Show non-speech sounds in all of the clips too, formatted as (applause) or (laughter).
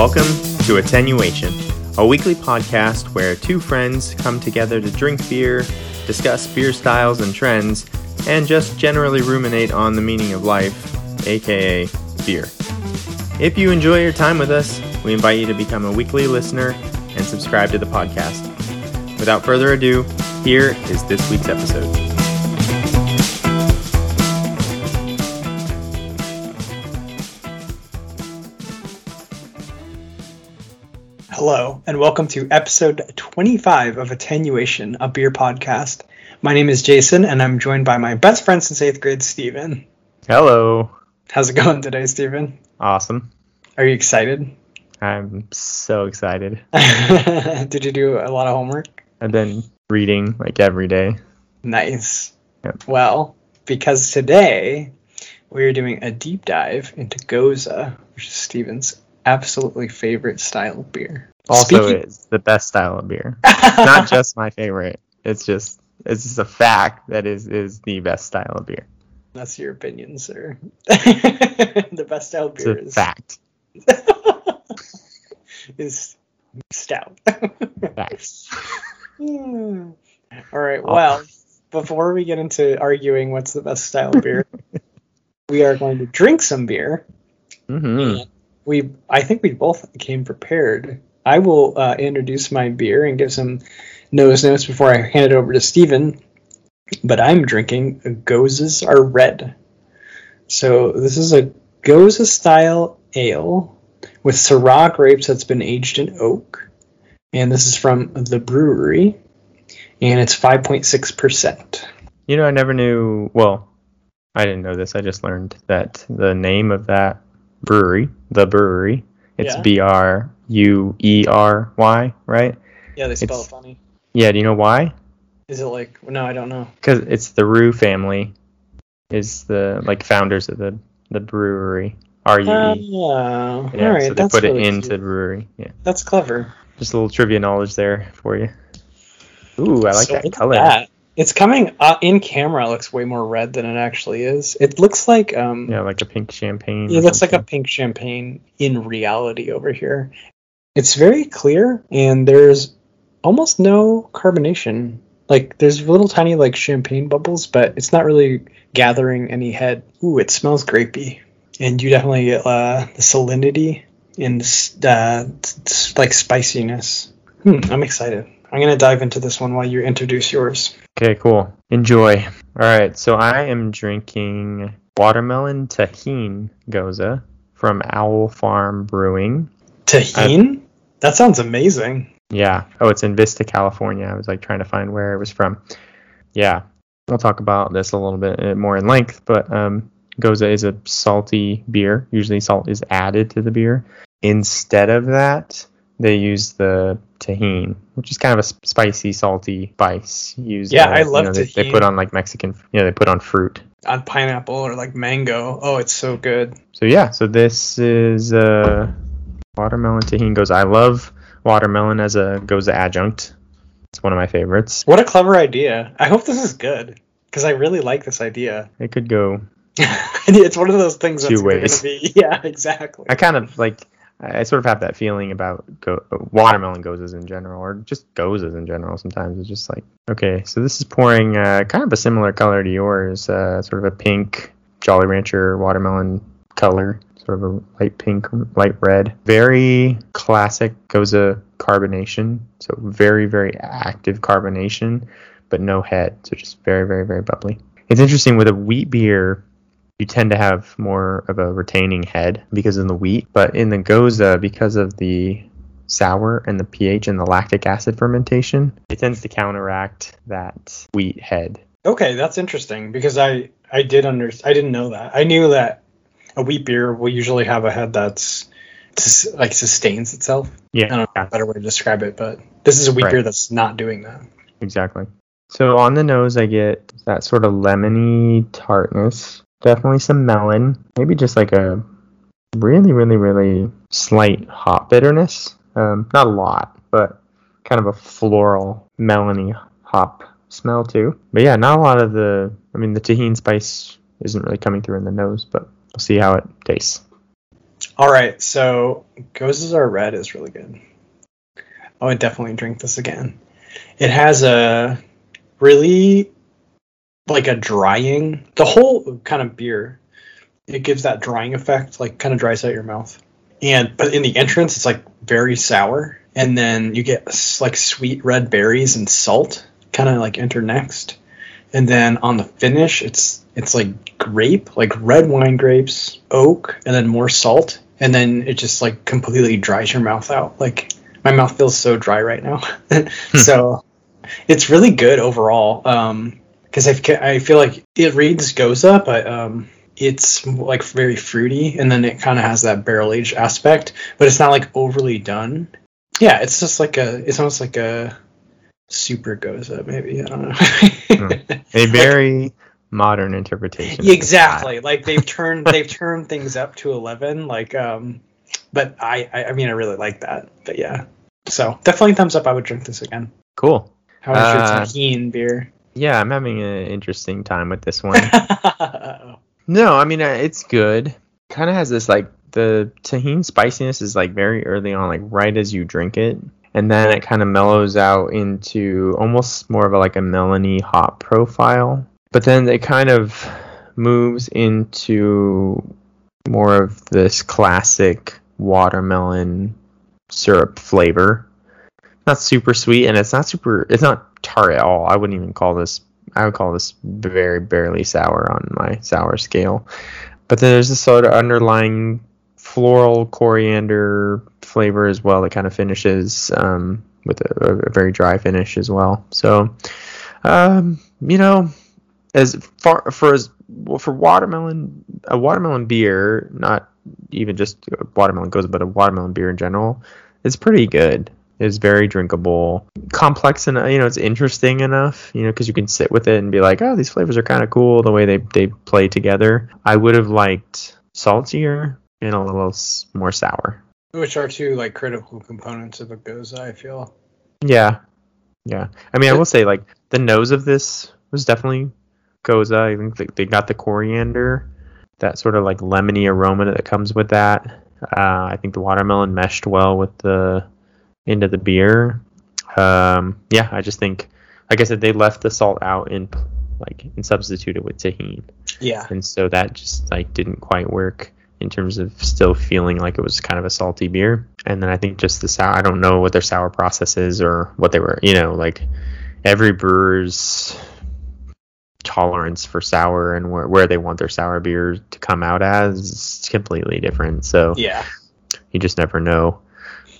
Welcome to Attenuation, a weekly podcast where two friends come together to drink beer, discuss beer styles and trends, and just generally ruminate on the meaning of life, aka beer. If you enjoy your time with us, we invite you to become a weekly listener and subscribe to the podcast. Without further ado, here is this week's episode. Welcome to episode 25 of Attenuation, a beer podcast. My name is Jason, and I'm joined by my best friend since eighth grade, Stephen. Hello. How's it going today, Stephen? Awesome. Are you excited? I'm so excited. (laughs) Did you do a lot of homework? I've been reading like every day. Nice. Yep. Well, because today we're doing a deep dive into Gose, which is Stephen's absolutely favorite style of beer. Also, Speaking- it's the best style of beer. Not (laughs) just my favorite. It's just it's just a fact that is is the best style of beer. That's your opinion, sir. (laughs) the best style of beer a is, fact. (laughs) is stout. Facts. All right. Well, before we get into arguing what's the best style of beer, we are going to drink some beer. hmm We, I think we both came prepared. I will uh, introduce my beer and give some nose notes before I hand it over to Stephen. But I'm drinking Goses are red. So this is a Gose style ale with Syrah grapes that's been aged in oak. And this is from the Bruery. And it's 5.6%. You know, I never knew. Well, I didn't know this. I just learned that the name of that brewery, the Bruery, it's Yeah. B R U E R Y, right? Yeah, they spell It's- it funny. Yeah. Do you know why? Is it like, no, I don't know. Because it's the Rue family, is the like founders of the the Bruery. R U E. yeah. Yeah, All right, so they that's put really it into the Bruery. Yeah, That's clever. just a little trivia knowledge there for you. Ooh, I like So that color. that. It's coming uh, in camera. It looks way more red than it actually is. It looks like um, Yeah, like a pink champagne. it looks like a pink champagne in reality over here. It's very clear, and there's almost no carbonation. Like there's little tiny like champagne bubbles, but it's not really gathering any head. Ooh, it smells grapey, and you definitely get uh, the salinity and uh, like spiciness. Hmm, I'm excited. I'm gonna dive into this one while you introduce yours. Okay, cool. Enjoy. All right, so I am drinking watermelon Tajin Gose from Owl Farm Brewing. Tajin? That sounds amazing. Yeah. Oh, it's in Vista, California. I was like trying to find where it was from. Yeah. We'll talk about this a little bit uh, more in length, but um, Gose is a salty beer. Usually salt is added to the beer. Instead of that, they use the Tajin, which is kind of a spicy, salty spice. Used, Yeah, I you love know, they, they put on like Mexican, you know, they put on fruit. On pineapple or like mango. Oh, it's so good. So yeah, so this is uh, watermelon Tajin Gose. I love watermelon as a Gose adjunct. It's one of my favorites. What a clever idea. I hope this is good because I really like this idea. It could go (laughs) it's one of those things that's Two ways. be. (laughs) Yeah, exactly. I kind of like. I sort of have that feeling about go- watermelon Goses in general, or just Goses in general. Sometimes it's just like, okay, so this is pouring uh, kind of a similar color to yours, uh, sort of a pink Jolly Rancher watermelon color, sort of a light pink, light red. Very classic Gose carbonation, so very very active carbonation, but no head, so just very very very bubbly. It's interesting with a wheat beer you tend to have more of a retaining head because of the wheat, but in the Gose, because of the sour and the pH and the lactic acid fermentation, it tends to counteract that wheat head. Okay, that's interesting because I I did under I didn't know that. I knew that a wheat beer will usually have a head that's like sustains itself. Yeah, I don't know a better way to describe it, but this is a wheat Right. beer that's not doing that. exactly. So on the nose, I get that sort of lemony tartness, definitely some melon, maybe just like a really, really, really slight hop bitterness. Um, not a lot, but kind of a floral, melony hop smell too. But yeah, not a lot of the. I mean, the Tajin spice isn't really coming through in the nose, but we'll see how it tastes. All right, so Goses Are Red is really good. I would definitely drink this again. It has a really like a drying. The whole kind of beer, it gives that drying effect, like kind of dries out your mouth. And but in the entrance, it's like very sour, and then you get like sweet red berries and salt, kind of like enter next. And then on the finish, it's it's like grape, like red wine grapes, oak, and then more salt, and then it just like completely dries your mouth out. Like my mouth feels so dry right now. (laughs) so it's really good overall. Um, because I feel like it reads Gose, but um, it's like very fruity, and then it kind of has that barrel aged aspect, but it's not like overly done. Yeah, it's just like a, it's almost like a super Gose, maybe. I don't know. A (laughs) very modern interpretation. of Yeah, the exactly. Like they've turned they've (laughs) turned things up to eleven. Like, um, but I, I I mean I really like that. But yeah, so definitely thumbs up. I would drink this again. Cool. How was your Uh, Tajin beer? Yeah, I'm having an interesting time with this one. (laughs) No, I mean uh, it's good. Kind of has this like the Tajin spiciness is like very early on, like right as you drink it, and then it kind of mellows out into almost more of a like a melony hop profile. But then it kind of moves into more of this classic watermelon syrup flavor. Not super sweet, and it's not super. It's not tart at all. I wouldn't even call this. I would call this very barely sour on my sour scale. But then there's this sort of underlying floral coriander flavor as well that kind of finishes um, with a, a very dry finish as well. So, um, you know, as far for as well, for watermelon, a watermelon beer, not even just watermelon Gose, but a watermelon beer in general, it's pretty good. It's very drinkable, complex, and you know it's interesting enough, you know, because you can sit with it and be like, oh, these flavors are kind of cool the way they they play together. I would have liked saltier and a little more sour. Which are two like critical components of a Gose. I feel. Yeah, yeah. I mean, I will say like the nose of this was definitely Gose. I think they, they got the coriander, that sort of like lemony aroma that comes with that. Uh, I think the watermelon meshed well with the into the beer. Um, yeah, I just think, like I said, they left the salt out and like and substituted with Tajin, Yeah. and so that just like didn't quite work in terms of still feeling like it was kind of a salty beer. And then I think just the sour. I don't know what their sour process is or what they were. You know, like every brewer's tolerance for sour and where, where they want their sour beer to come out as is completely different. So Yeah. you just never know.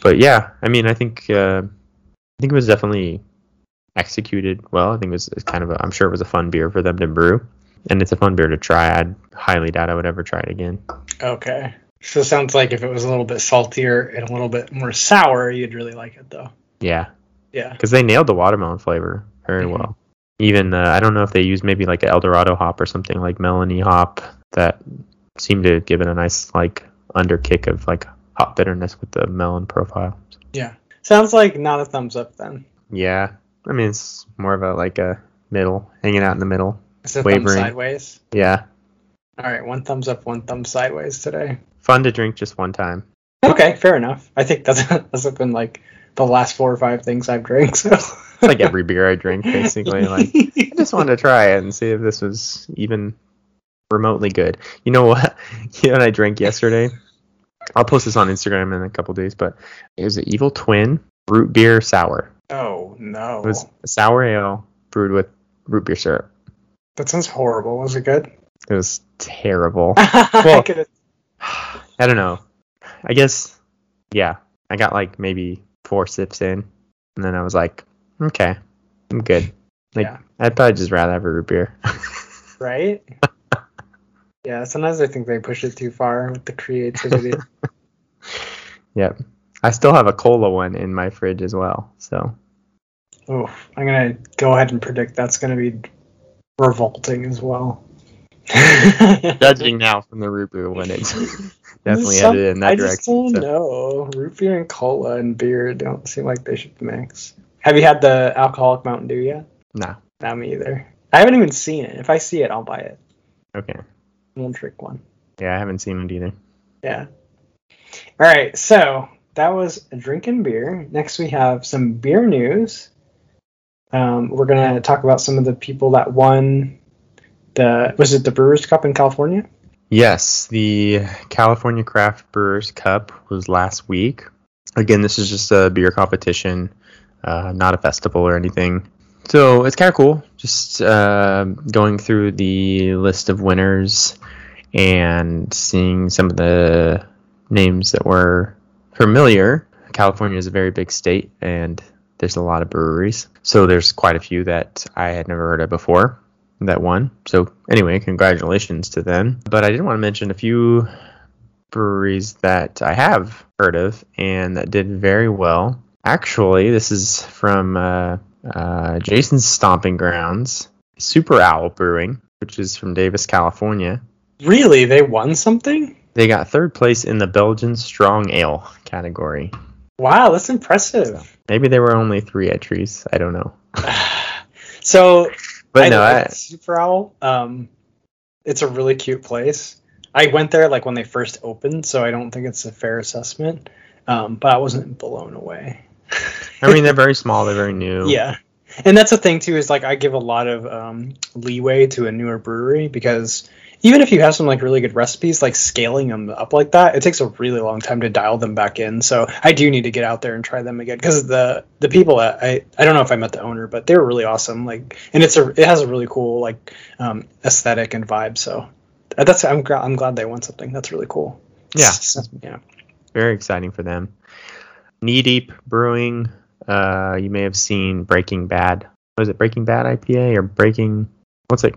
But yeah, I mean, I think uh, I think it was definitely executed well. I think it was kind of a, I'm sure it was a fun beer for them to brew, and it's a fun beer to try. I'd highly doubt I would ever try it again. Okay. So it sounds like if it was a little bit saltier and a little bit more sour, you'd really like it though. Yeah, Yeah. because they nailed the watermelon flavor very Mhm. well. Even uh, I don't know if they use maybe like an Eldorado hop or something like Melanie hop that seemed to give it a nice like underkick of like hop bitterness with the melon profile. Yeah. Sounds like not a thumbs up then. Yeah, I mean it's more of a like a middle, hanging out in the middle. It's a Wavering. thumb sideways. Yeah, All right, one thumbs up, one thumb sideways today. fun to drink just one time. Okay, fair enough. I think that's (laughs) that's been like the last four or five things I've drank. So It's like every beer I drink, basically. Like I just wanted to try it and see if this was even remotely good. You know what? (laughs) You know what I drank yesterday? I'll post this on Instagram in a couple days, but it was an Evil Twin root beer sour. oh no, It was a sour ale brewed with root beer syrup. that sounds horrible. Was it good? It was terrible. (laughs) I (sighs) I don't know. I guess, yeah. I got like maybe four sips in, and then I was like, okay, I'm good. Like, Yeah. I'd probably just rather have a root beer. (laughs) right? yeah, sometimes I think they push it too far with the creativity. (laughs) yep. I still have a cola one in my fridge as well. So, oh, I'm gonna go ahead and predict that's gonna be revolting as well. Judging now from the root beer one, it's (laughs) definitely Some- headed in that I just direction. don't so- know. Root beer and cola and beer don't seem like they should mix. Have you had the alcoholic Mountain Dew yet? No. Not me either. I haven't even seen it. If I see it, I'll buy it. Okay. I won't drink one. Yeah, I haven't seen it either. Yeah. All right, so that was drinking beer. Next, we have some beer news. Um, we're gonna talk about some of the people that won the was it the Brewers Cup in California? Yes, the California Craft Brewers Cup was last week. Again, this is just a beer competition, uh, not a festival or anything. So it's kind of cool, just uh, going through the list of winners and seeing some of the names that were familiar. California is a very big state, and there's a lot of breweries. So there's quite a few that I had never heard of before that won. So anyway, congratulations to them. But I did want to mention a few breweries that I have heard of and that did very well. Actually, this is from uh, uh, Jason's stomping grounds, Super Owl Brewing, which is from Davis, California. Really, they won something? They got third place in the Belgian Strong Ale category. Wow, that's impressive. Maybe there were only three entries. I don't know. (sighs) so, But I no, I, Super Owl. Um, it's a really cute place. I went there like when they first opened, so I don't think it's a fair assessment. Um, but I wasn't blown away. I mean, they're (laughs) very small. They're very new. Yeah. And that's the thing too is like I give a lot of um, leeway to a newer brewery because even if you have some like really good recipes, like scaling them up like that, it takes a really long time to dial them back in. So I do need to get out there and try them again because the the people I I don't know if I met the owner, but they were really awesome. Like and it's a it has a really cool like um, aesthetic and vibe. So that's I'm I'm glad they won something. That's really cool. Yeah. (laughs) yeah. Very exciting for them. Knee Deep Brewing. Uh, you may have seen Breaking Bad. Was it Breaking Bad IPA or Breaking? What's it?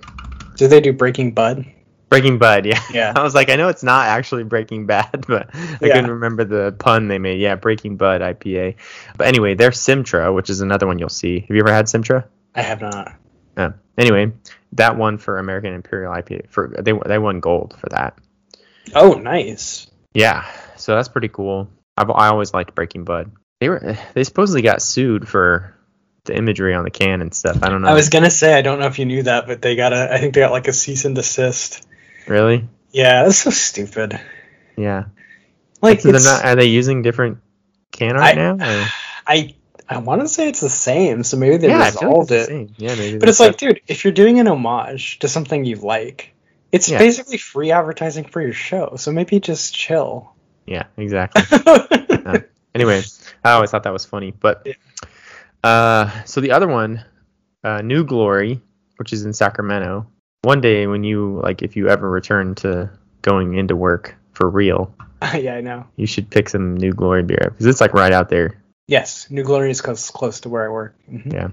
Did they do Breaking Bud? Breaking Bud. Yeah. Yeah. (laughs) I was like, I know it's not actually Breaking Bad, (laughs) but I Yeah. couldn't remember the pun they made. Yeah, Breaking Bud IPA. But anyway, they're Simtra, which is another one you'll see. Have you ever had Simtra? I have not. No. Anyway, that one for American Imperial IPA. For they they won gold for that. Oh, nice. Yeah, so that's pretty cool. I've I always liked Breaking Bud. They were they supposedly got sued for the imagery on the can and stuff. I don't know. I was gonna say I don't know if you knew that, but they got a I think they got like a cease and desist. Really? Yeah, that's so stupid. Yeah. Like so they're not. Are they using different can art I- now? or- I I want to say it's the same, so maybe they yeah, like resolved it's it. Yeah, maybe. But it's like, dude, if you're doing an homage to something you like, it's Yeah. basically free advertising for your show. So maybe just chill. yeah, exactly. (laughs) anyway, I always thought that was funny. But uh, so the other one, uh, New Glory, which is in Sacramento. One day when you like, if you ever return to going into work for real, (laughs) yeah, I know. you should pick some New Glory beer because it's like right out there. Yes, New Glory is close close to where I work. Mhm. Yeah.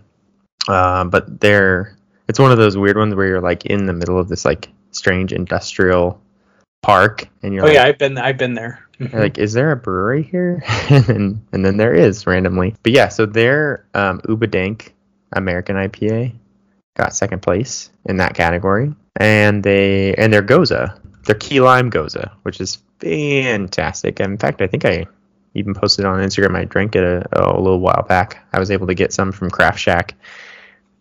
Uh, but they're it's one of those weird ones where you're like in the middle of this like strange industrial park and you're Oh like, yeah, I've been I've been there. Mhm. like is there a brewery here (laughs) and then, and then there is randomly but yeah so their um ubadank american ipa got second place in that category and they and their Gose their key lime Gose which is fantastic in fact i think i even posted on instagram i drank it a, a little while back i was able to get some from craft shack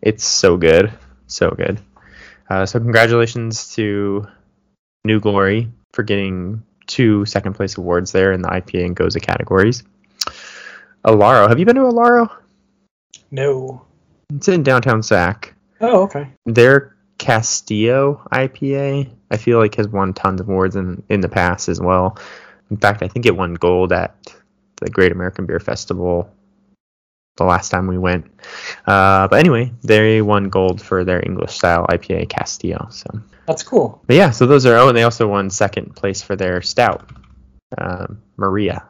it's so good so good uh, so congratulations to new glory for getting two second place awards there in the IPA and Gose categories. Alaro, have you been to Alaro? no. It's in downtown Sac. Oh okay. Their Castillo IPA, I feel like has won tons of awards in, in the past as well. In fact, I think it won gold at the Great American Beer Festival the last time we went. Uh, but anyway, they won gold for their English style IPA Castillo. So, That's cool. but yeah, so those are. Oh, and they also won second place for their stout, um, Maria.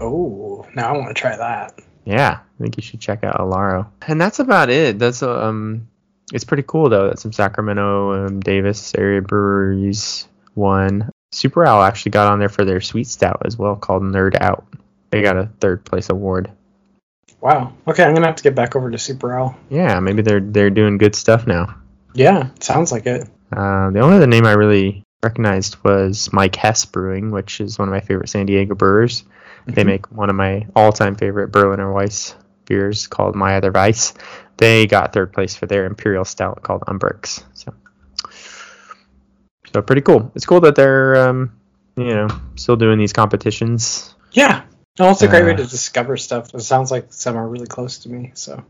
Oh, now I want to try that. Yeah, I think you should check out Alaro. And that's about it. That's um, it's pretty cool though that some Sacramento, um, Davis area breweries won. Super Owl actually got on there for their sweet stout as well, called Nerd Out. They got a third place award. Wow. Okay, I'm gonna have to get back over to Super Owl. Yeah, maybe they're they're doing good stuff now. Yeah, sounds like it. Uh, the only other name I really recognized was Mike Hess Brewing, which is one of my favorite San Diego brewers. They Mhm. make one of my all-time favorite Berliner Weiss beers called My Other Weiss. They got third place for their imperial stout called Umbrix. So, so pretty cool. It's cool that they're um, you know still doing these competitions. Yeah. No, it's a great way Uh, to discover stuff. It sounds like some are really close to me. So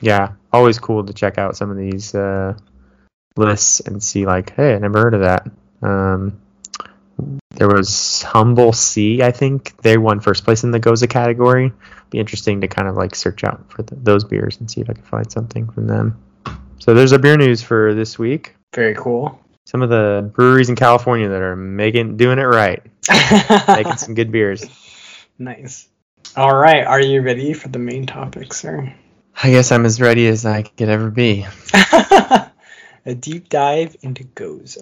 Yeah, always cool to check out some of these uh, lists and see like, hey, I never heard of that. Um, there was Humble Sea, I think they won first place in the Gose category. Be interesting to kind of like search out for th those beers and see if I can find something from them. So there's a beer news for this week. very cool. Some of the breweries in California that are making doing it right, (laughs) making some good beers. nice. All right. Are you ready for the main topic, sir? I guess I'm as ready as I could ever be. (laughs) a deep dive into Gose.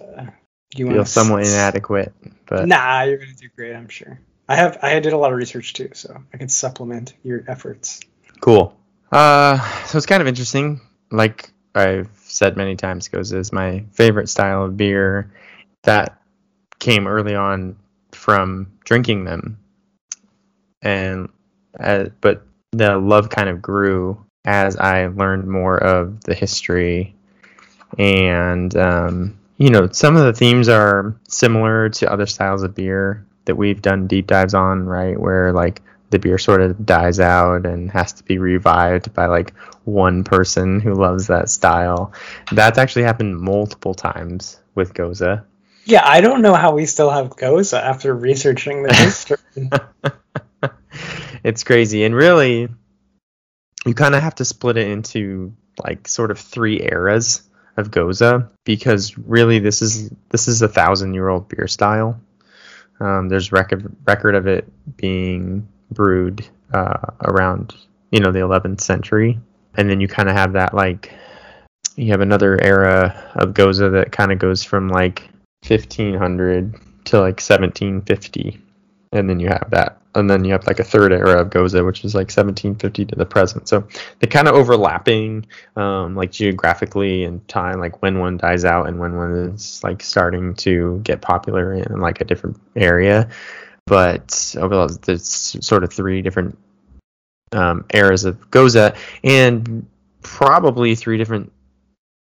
You Feel somewhat inadequate, but Nah, you're gonna do great. I'm sure. I have. I did a lot of research too, so I can supplement your efforts. Cool. Uh, so it's kind of interesting. Like I've said many times, Gose is my favorite style of beer. That came early on from drinking them, and uh, but the love kind of grew as I learned more of the history, and um, you know some of the themes are similar to other styles of beer that we've done deep dives on, right? Where like the beer sort of dies out and has to be revived by like one person who loves that style. That's actually happened multiple times with Gose. Yeah, I don't know how we still have Gose after researching the history. (laughs) (laughs) it's crazy. And really, you kind of have to split it into like sort of three eras of Gose because really this is this is a thousand year old beer style. Um, there's record record of it being brewed uh, around you know the 11th century, and then you kind of have that like you have another era of Gose that kind of goes from like 1500 to like 1750 and then you have that and then you have like a third era of Gose which is like 1750 to the present. So they're kind of overlapping um, like geographically and time like when one dies out and when one is like starting to get popular in like a different area. But overall there's sort of three different um, eras of Gose and probably three different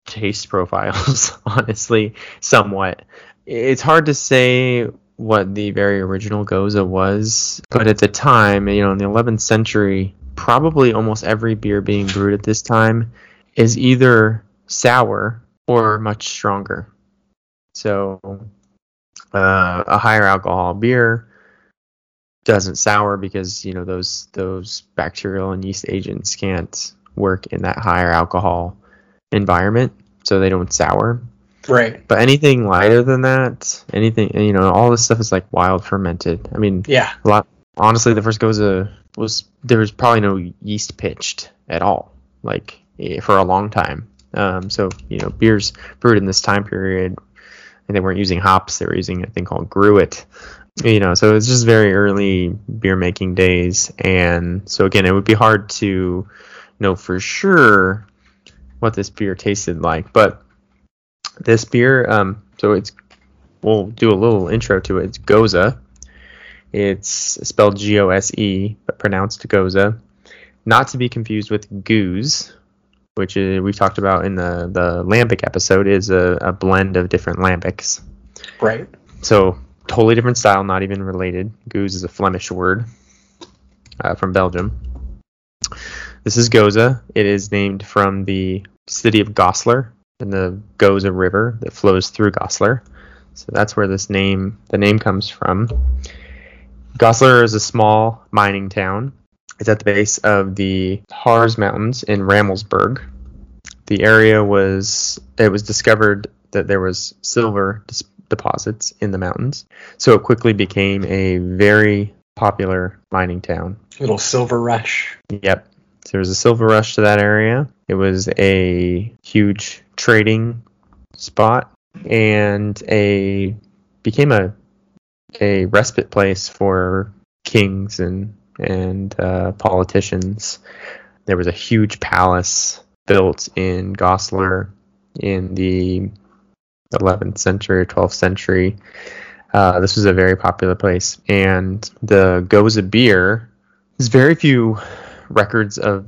taste profiles (laughs) honestly somewhat. It's hard to say what the very original Gose was but at the time you know in the 11th century probably almost every beer being brewed at this time is either sour or much stronger so uh, a higher alcohol beer doesn't sour because you know those those bacterial and yeast agents can't work in that higher alcohol environment, so they don't sour. Right. But anything lighter than that, anything you know, all this stuff is like wild fermented. I mean, Yeah. a lot. Honestly, the first Gose was there was probably no yeast pitched at all, like eh, for a long time. Um, so you know, beers brewed in this time period, and they weren't using hops; they were using a thing called gruit. You know, so it's just very early beer making days, and so again, it would be hard to know for sure what this beer tasted like. But this beer, um, so it's we'll do a little intro to it. It's Gose. It's spelled G O S E, but pronounced Goza. Not to be confused with Gueuze, which is, we've talked about in the the lambic episode, is a, a blend of different lambics. Right. So totally different style, not even related. Gueuze is a Flemish word uh, from Belgium. This is Gose. It is named from the city of Goslar and the Gose River that flows through Goslar. So that's where this name, the name comes from. Goslar is a small mining town. It's at the base of the Harz Mountains in Rammelsberg. The area was it was discovered that there was silver dis- deposits in the mountains, so it quickly became a very popular mining town. Little silver rush. Yep. There was a silver rush to that area. It was a huge trading spot and a became a a respite place for kings and and uh, politicians. There was a huge palace built in Goslar in the 11th century, or 12th century. Uh, this was a very popular place, and the Gose beer. There's very few records of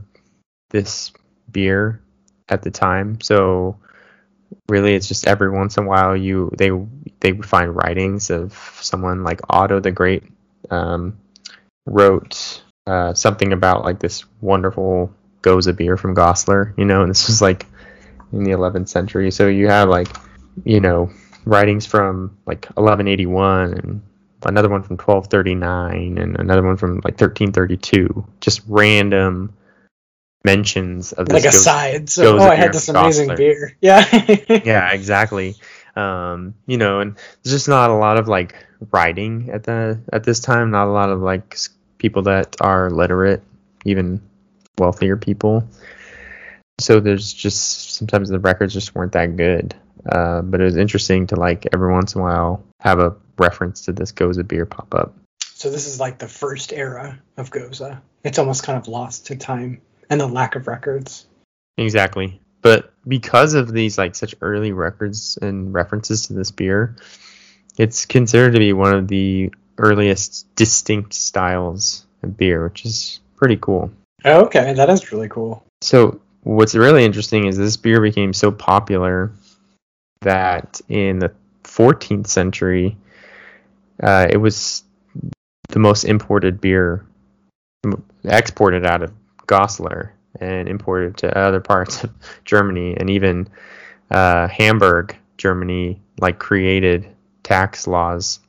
this beer at the time, so really it's just every once in a while you they they would find writings of someone like Otto the Great um, wrote uh, something about like this wonderful Gose beer from Goslar, you know, and this was like in the 11th century. So you have like, you know, writings from like 1181 and another one from 1239 and another one from like 1332. Just random mentions of this like Gose, aside. So, oh, I had this amazing beer. (laughs) Yeah. yeah, exactly. Um, you know, and there's just not a lot of like writing at the at this time. Not a lot of like people that are literate, even wealthier people. So there's just sometimes the records just weren't that good. Uh, but it was interesting to like every once in a while have a reference to this Gose beer pop up. So this is like the first era of Gose. It's almost kind of lost to time and the lack of records. Exactly. But because of these like such early records and references to this beer, it's considered to be one of the earliest distinct styles of beer, which is pretty cool. okay, that is really cool. So what's really interesting is this beer became so popular that in the 14th century, uh, it was the most imported beer exported out of Goslar and imported to other parts of (laughs) Germany and even uh, Hamburg, Germany, like created tax laws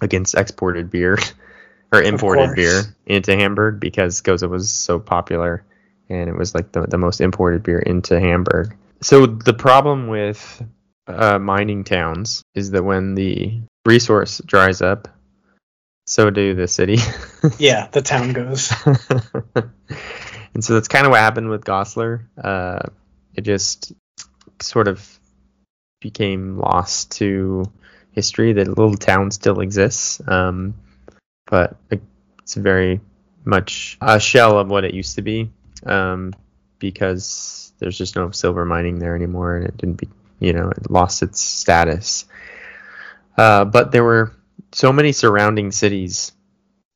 against exported beer (laughs) or imported beer into Hamburg because Gose was so popular and it was like the, the most imported beer into Hamburg. So the problem with uh, mining towns is that when the resource dries up, so do the city. (laughs) yeah, the town goes. (laughs) and so that's kind of what happened with Goslar. Uh, it just sort of became lost to history. The little town still exists, um, but it's very much a shell of what it used to be um, because there's just no silver mining there anymore, and it didn't be, you know, it lost its status. Uh, but there were so many surrounding cities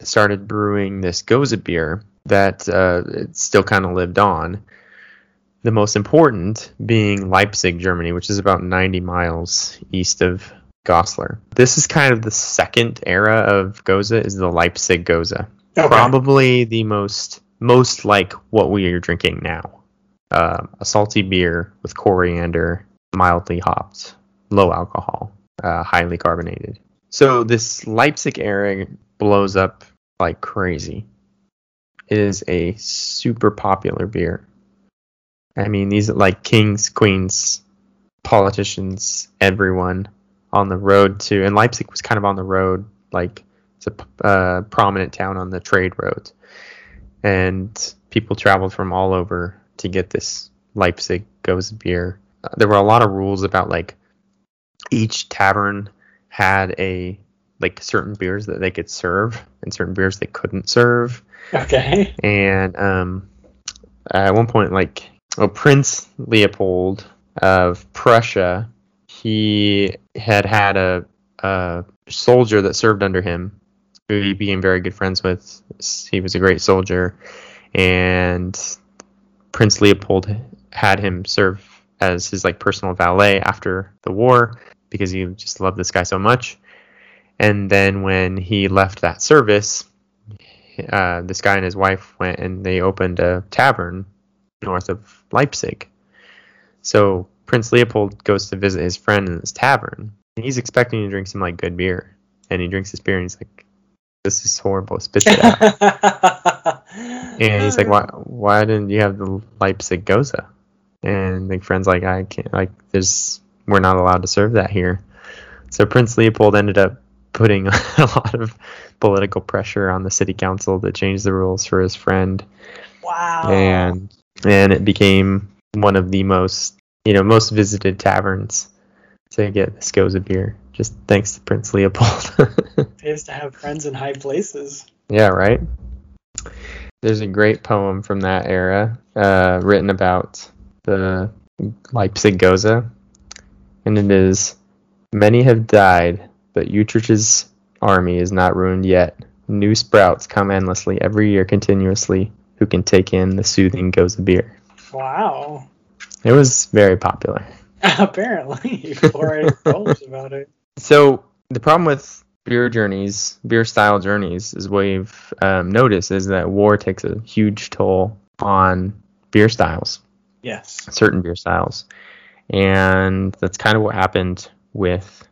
started brewing this Gose beer that uh, it still kind of lived on. The most important being Leipzig, Germany, which is about 90 miles east of Goslar. This is kind of the second era of Gose, is the Leipzig Gose. Okay. Probably the most most like what we are drinking now. Uh, a salty beer with coriander, mildly hopped, low alcohol, uh, highly carbonated. So this Leipzig era blows up like crazy. It is a super popular beer. I mean, these are like kings, queens, politicians, everyone on the road to, and Leipzig was kind of on the road, like it's a uh, prominent town on the trade roads and people traveled from all over to get this Leipzig Gose beer. There were a lot of rules about like each tavern had a like certain beers that they could serve and certain beers they couldn't serve. Okay. And um, at one point, like oh, Prince Leopold of Prussia, he had had a, a soldier that served under him who he became very good friends with. He was a great soldier, and Prince Leopold had him serve as his like personal valet after the war because he just loved this guy so much. And then when he left that service, uh, this guy and his wife went and they opened a tavern north of Leipzig. So Prince Leopold goes to visit his friend in this tavern. And he's expecting to drink some like good beer, and he drinks this beer and he's like, this is horrible. Spit it out. (laughs) and he's like, why, why didn't you have the Leipzig Gose? And the friend's like, I can't, like, there's, we're not allowed to serve that here. So Prince Leopold ended up putting (laughs) a lot of political pressure on the city council to change the rules for his friend. Wow. And, and it became one of the most, you know, most visited taverns to get this Gose beer just thanks to Prince Leopold. (laughs) Pays to have friends in high places. Yeah, right. There's a great poem from that era uh, written about the Leipzig Gose, and it is Many have died, but Utrecht's army is not ruined yet. New sprouts come endlessly every year continuously who can take in the soothing Gose beer. Wow. It was very popular. (laughs) Apparently, before I told about it. So the problem with beer journeys, beer style journeys, is what we've um, noticed is that war takes a huge toll on beer styles, Yes. certain beer styles, and that's kind of what happened with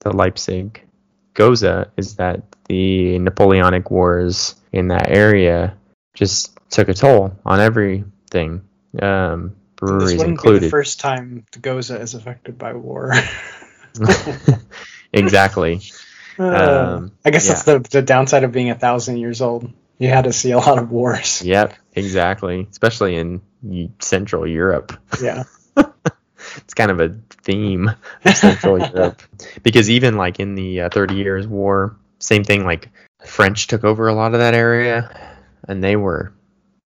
the Leipzig Gose. Is that the Napoleonic Wars in that area just took a toll on everything, um, This breweries wouldn't be the included. first time the Gose is affected by war. (laughs) exactly. (laughs) Uh, Um, I guess yeah. that's the, the downside of being a thousand years old. You had to see a lot of wars. Yep, exactly. Especially in Central Europe. Yeah. (laughs) It's kind of a theme of Central (laughs) Europe because even like in the uh, Thirty Years' War, same thing. Like French took over a lot of that area, and they were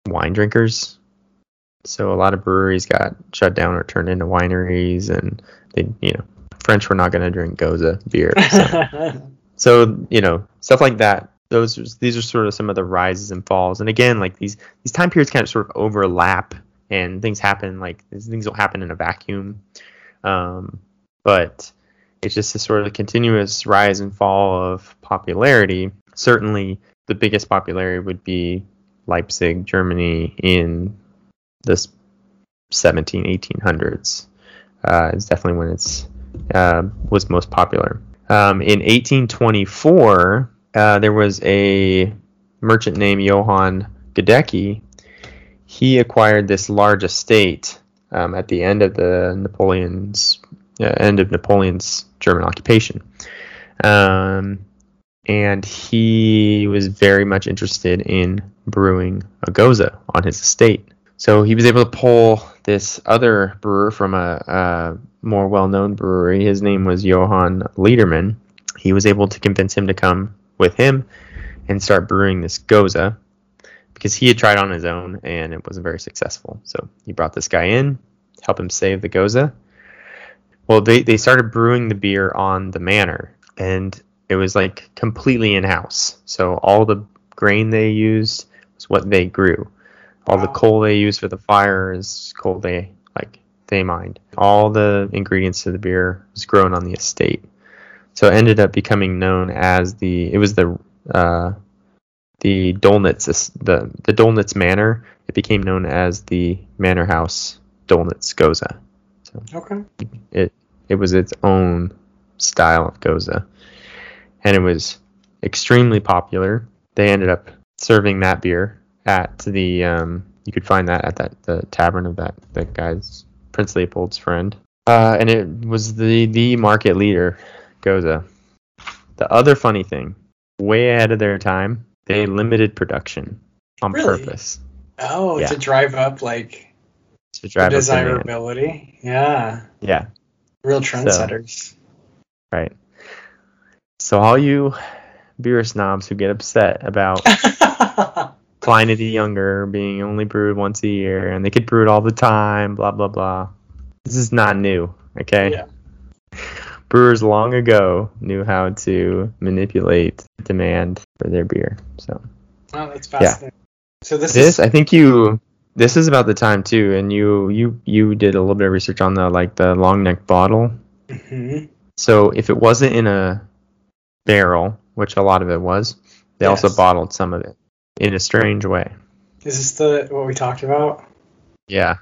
wine drinkers. So a lot of breweries got shut down or turned into wineries, and they, you know, French were not going to drink Gose beer. So. (laughs) so you know stuff like that those these are sort of some of the rises and falls and again like these these time periods kind of sort of overlap and things happen like things don't happen in a vacuum um, but it's just a sort of continuous rise and fall of popularity certainly the biggest popularity would be leipzig germany in this 17 1800s uh, is definitely when it's uh, was most popular um, in 1824, uh, there was a merchant named Johann Gödecke. He acquired this large estate um, at the end of the Napoleon's uh, end of Napoleon's German occupation, um, and he was very much interested in brewing a Gose on his estate. So he was able to pull this other brewer from a, a more well-known brewery. His name was Johann Liedermann. He was able to convince him to come with him and start brewing this Gose because he had tried on his own and it wasn't very successful. So he brought this guy in, help him save the Gose. Well, they, they started brewing the beer on the manor and it was like completely in-house. So all the grain they used was what they grew. All the coal they used for the fire is coal they like they mined. All the ingredients to the beer was grown on the estate. So it ended up becoming known as the it was the uh, the Döllnitz the the Döllnitz Manor. It became known as the Manor House Döllnitz Gose. So Okay. it it was its own style of Gose and it was extremely popular they ended up serving that beer at the um, you could find that at that the tavern of that that guy's prince leopold's friend uh, and it was the the market leader Gose the other funny thing way ahead of their time they limited production on Really? purpose Oh, Yeah. to drive up like to drive up desirability. Yeah. yeah Real trendsetters. Right. So all you beer snobs who get upset about (laughs) Pliny the Younger being only brewed once a year and they could brew it all the time, blah blah blah. This is not new, okay? Yeah. Brewers long ago knew how to manipulate demand for their beer. So oh, that's fascinating. So this, this, is I think you this is about the time too, and you you you did a little bit of research on the like the long neck bottle. Mhm. So if it wasn't in a barrel, which a lot of it was, they also bottled some of it in a strange way. is this the what we talked about? Yeah.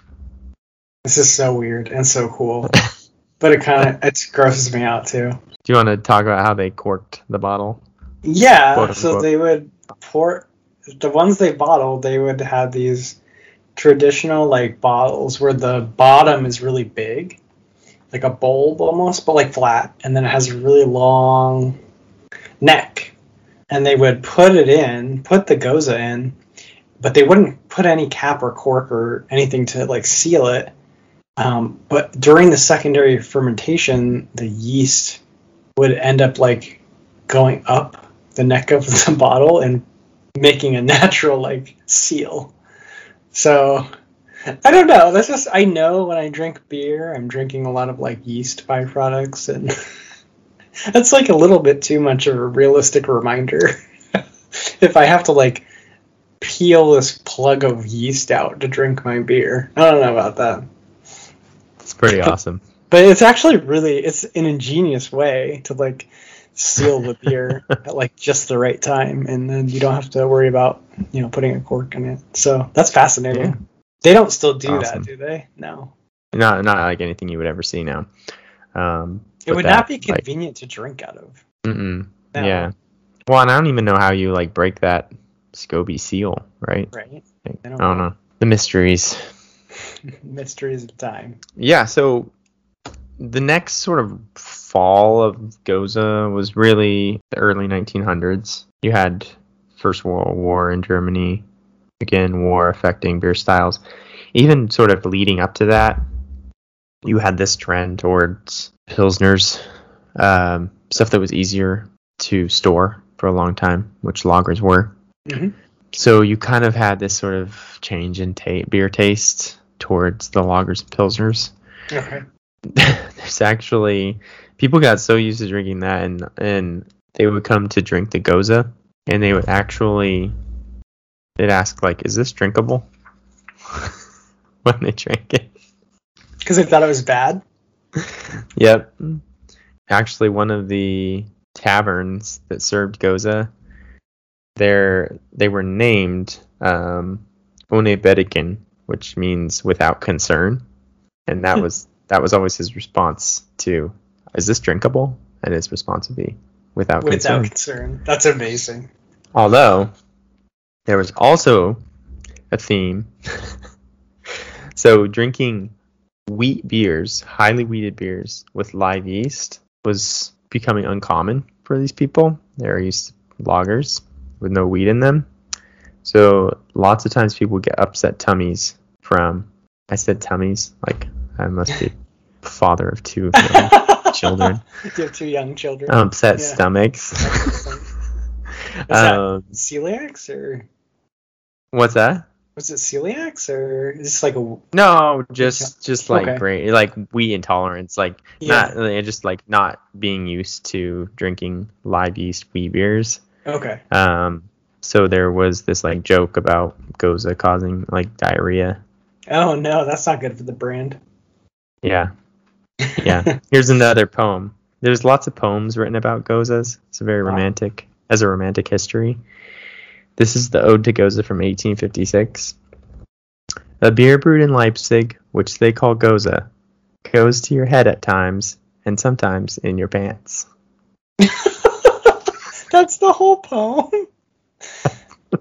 This is so weird and so cool. (laughs) but it kind of it grosses me out too. Do you want to talk about how they corked the bottle? Yeah, so they would pour the ones they bottled. They would have these traditional like bottles where the bottom is really big, like a bulb almost, but like flat, and then it has a really long neck. And they would put it in, put the Gose in, but they wouldn't put any cap or cork or anything to like seal it. Um, but during the secondary fermentation, the yeast would end up like going up the neck of (laughs) the bottle and making a natural like seal. So I don't know. That's just I know when I drink beer, I'm drinking a lot of like yeast byproducts, and (laughs) that's like a little bit too much of a realistic reminder. (laughs) if I have to like peel this plug of yeast out to drink my beer, I don't know about that. Pretty awesome. (laughs) But it's actually really it's an ingenious way to like seal the beer (laughs) at like just the right time, and then you don't have to worry about you know putting a cork in it. So that's fascinating. Yeah. They don't still do Awesome. that, do they? No. Not not like anything you would ever see now. Um, It would that, not be like, convenient to drink out of. No. Yeah. Well, and I don't even know how you like break that SCOBY seal, right? Right. Like, I I don't don't, know. know. The mysteries. (laughs) Mysteries of time. Yeah, so the next sort of fall of Gose was really the early 1900s. You had First World War in Germany, again, war affecting beer styles. Even sort of leading up to that, you had this trend towards Pilsners, um, stuff that was easier to store for a long time, which lagers were. Mhm. So you kind of had this sort of change in ta- beer taste towards the lagers and pilsners. Okay. (laughs) There's actually people got so used to drinking that, and and they would come to drink the gose, and they would actually they'd ask like, "Is this drinkable?" (laughs) when they drank it. Because they thought it was bad. (laughs) Yep. Actually, one of the taverns that served gose, there they were named um, Ohne Bedenken, which means without concern, and that hmm. was that was always his response to, "Is this drinkable?" And his response would be, "Without, Without concern." concern. That's amazing. Although there was also a theme. (laughs) so drinking wheat beers, highly wheated beers with live yeast was becoming uncommon for these people. They're used to lagers with no wheat in them. So lots of times people get upset tummies from I said tummies, like I must be father of two (laughs) children. you have two young children. Upset Yeah. stomachs. (laughs) that- um, Celiacs or what's that? was it celiacs or is this like a No, just just like Okay. brain, like wheat intolerance, like Yeah. not just like not being used to drinking live yeast wheat beers. okay? Um, so there was this like joke about gose causing like diarrhea. Oh no, that's not good for the brand. Yeah, (laughs) yeah. Here's another poem. There's lots of poems written about goses. It's a very Wow. romantic, has a romantic history. This is the Ode to Gose from 1856. A beer brewed in Leipzig, which they call Gose, goes to your head at times, and sometimes in your pants. (laughs) that's the whole poem.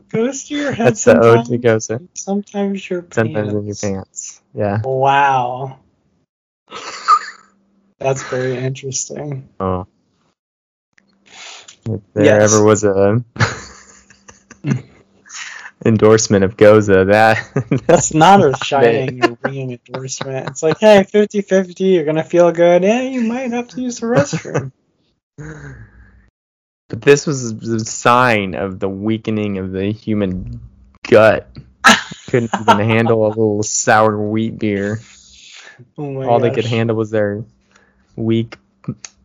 Goes to your head That's the Ode sometimes. to Gose. Sometimes your pants. Sometimes in your pants. Yeah. Wow. That's very interesting. Oh. If there Yes. ever was a (laughs) endorsement of Gose, that (laughs) That's not a (laughs) shining or ringing endorsement. It's like, hey, 50 50, you're going to feel good. Yeah, you might have to use the restroom. But this was the sign of the weakening of the human gut. Couldn't even (laughs) handle a little sour wheat beer. Oh my All they could handle was their weak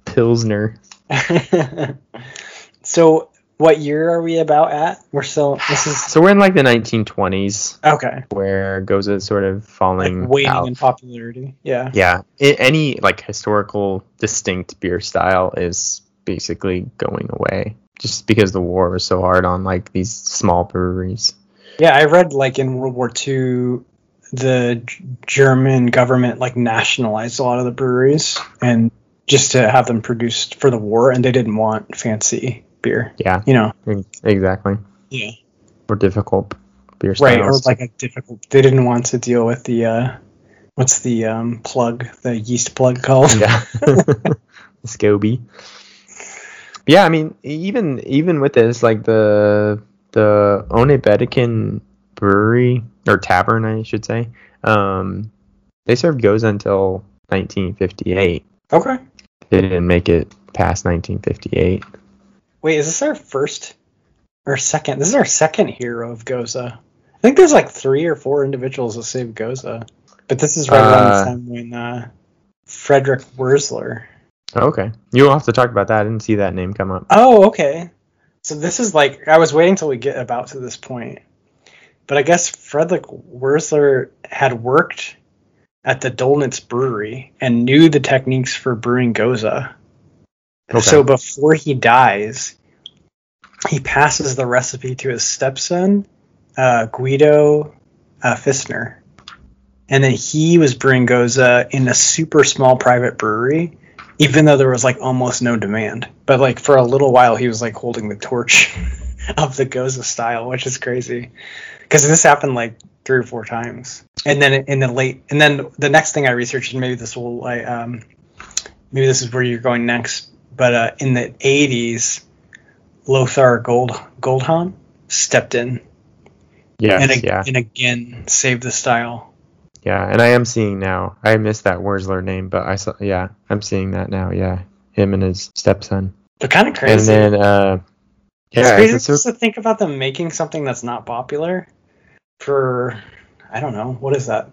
pilsner. (laughs) so, what year are we about at? We're still, this is, So we're in like the 1920s, okay. where Gose is sort of falling Like waning out. in popularity. Yeah. Yeah, I any like historical distinct beer style is basically going away, just because the war was so hard on like these small breweries. Yeah, I read like in World War II, the German government like nationalized a lot of the breweries and just to have them produced for the war, and they didn't want fancy beer. Yeah, You know. exactly. Yeah. Or difficult beer styles. Right, or like a difficult. They didn't want to deal with the uh, what's the um plug, the yeast plug called? yeah, (laughs) (laughs) Scoby. Yeah, I mean, even even with this, like the the Ohne Bedenken brewery or tavern, I should say, um, they served gose until 1958. Okay. They didn't make it past 1958. Wait, is this our first or second? This is our second hero of Gose. I think there's like three or four individuals that saved Gose, but this is right around the Uh, time when uh, Frederick Wurzler. Okay, you'll have to talk about that. I didn't see that name come up. Oh, okay. So this is like I was waiting till we get about to this point, but I guess Frederick Wurzler had worked at the Döllnitz Brewery and knew the techniques for brewing Gose, Okay. So before he dies, he passes the recipe to his stepson, uh, Guido uh, Pfnister. And then he was brewing Gose in a super small private brewery, even though there was like almost no demand. But like for a little while, he was like holding the torch (laughs) of the Gose style, which is crazy. Because this happened like three or four times. And then in the late, and then the next thing I researched, and maybe this will, I, um, maybe this is where you're going next. But uh, in the 80s, Lothar Gold Goldhahn stepped in Yes, and, ag- yeah, and again saved the style. Yeah. And I am seeing now. I missed that Wurzler name, but I saw. Yeah, I'm seeing that now. Yeah, him and his stepson. They're kind of crazy. And then, uh, it's yeah, crazy it's so- just to think about them making something that's not popular for I don't know what is that,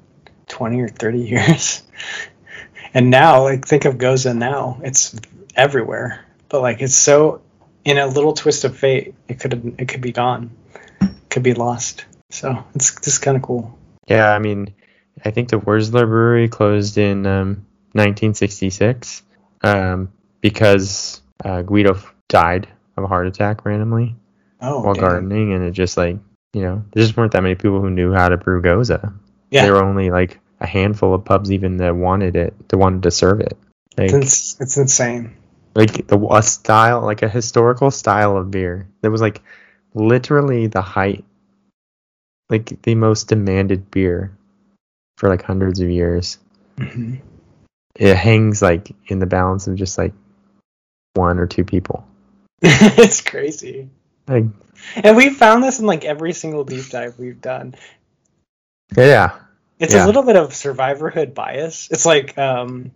twenty or thirty (laughs) years. And now, like, think of Gose now; it's everywhere. But like, it's so in a little twist of fate, it could it could be gone, could be lost. So it's just kind of cool. Yeah, I mean, I think the Wurzler Brewery closed in um, 1966 um, because uh, Guido died of a heart attack randomly Oh, while dang. gardening, and it just like you know, there just weren't that many people who knew how to brew gose. Yeah. There were only like a handful of pubs even that wanted it, that wanted to serve it. Like, It's, it's insane. like the a style, like a historical style of beer that was like literally the height, like the most demanded beer for like hundreds of years. Mhm. It hangs like in the balance of just like one or two people. (laughs) it's crazy. Like, And we found this in like every single deep dive we've done. yeah, It's Yeah. a little bit of survivorhood bias. It's like um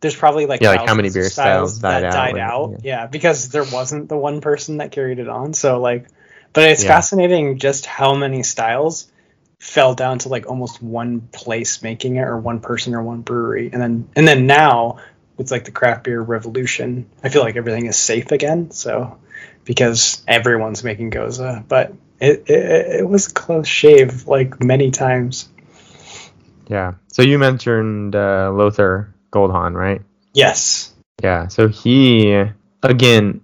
there's probably like Yeah, like how many beer styles died that out, died like, out. yeah. Yeah. because there wasn't the one person that carried it on. So like but it's Yeah. fascinating just how many styles fell down to like almost one place making it or one person or one brewery. And then and then now with like the craft beer revolution, I feel like everything is safe again. So because everyone's making gose, but it, it it was a close shave like many times. yeah. So you mentioned uh, Lothar Goldhahn, right? Yes. Yeah. So he again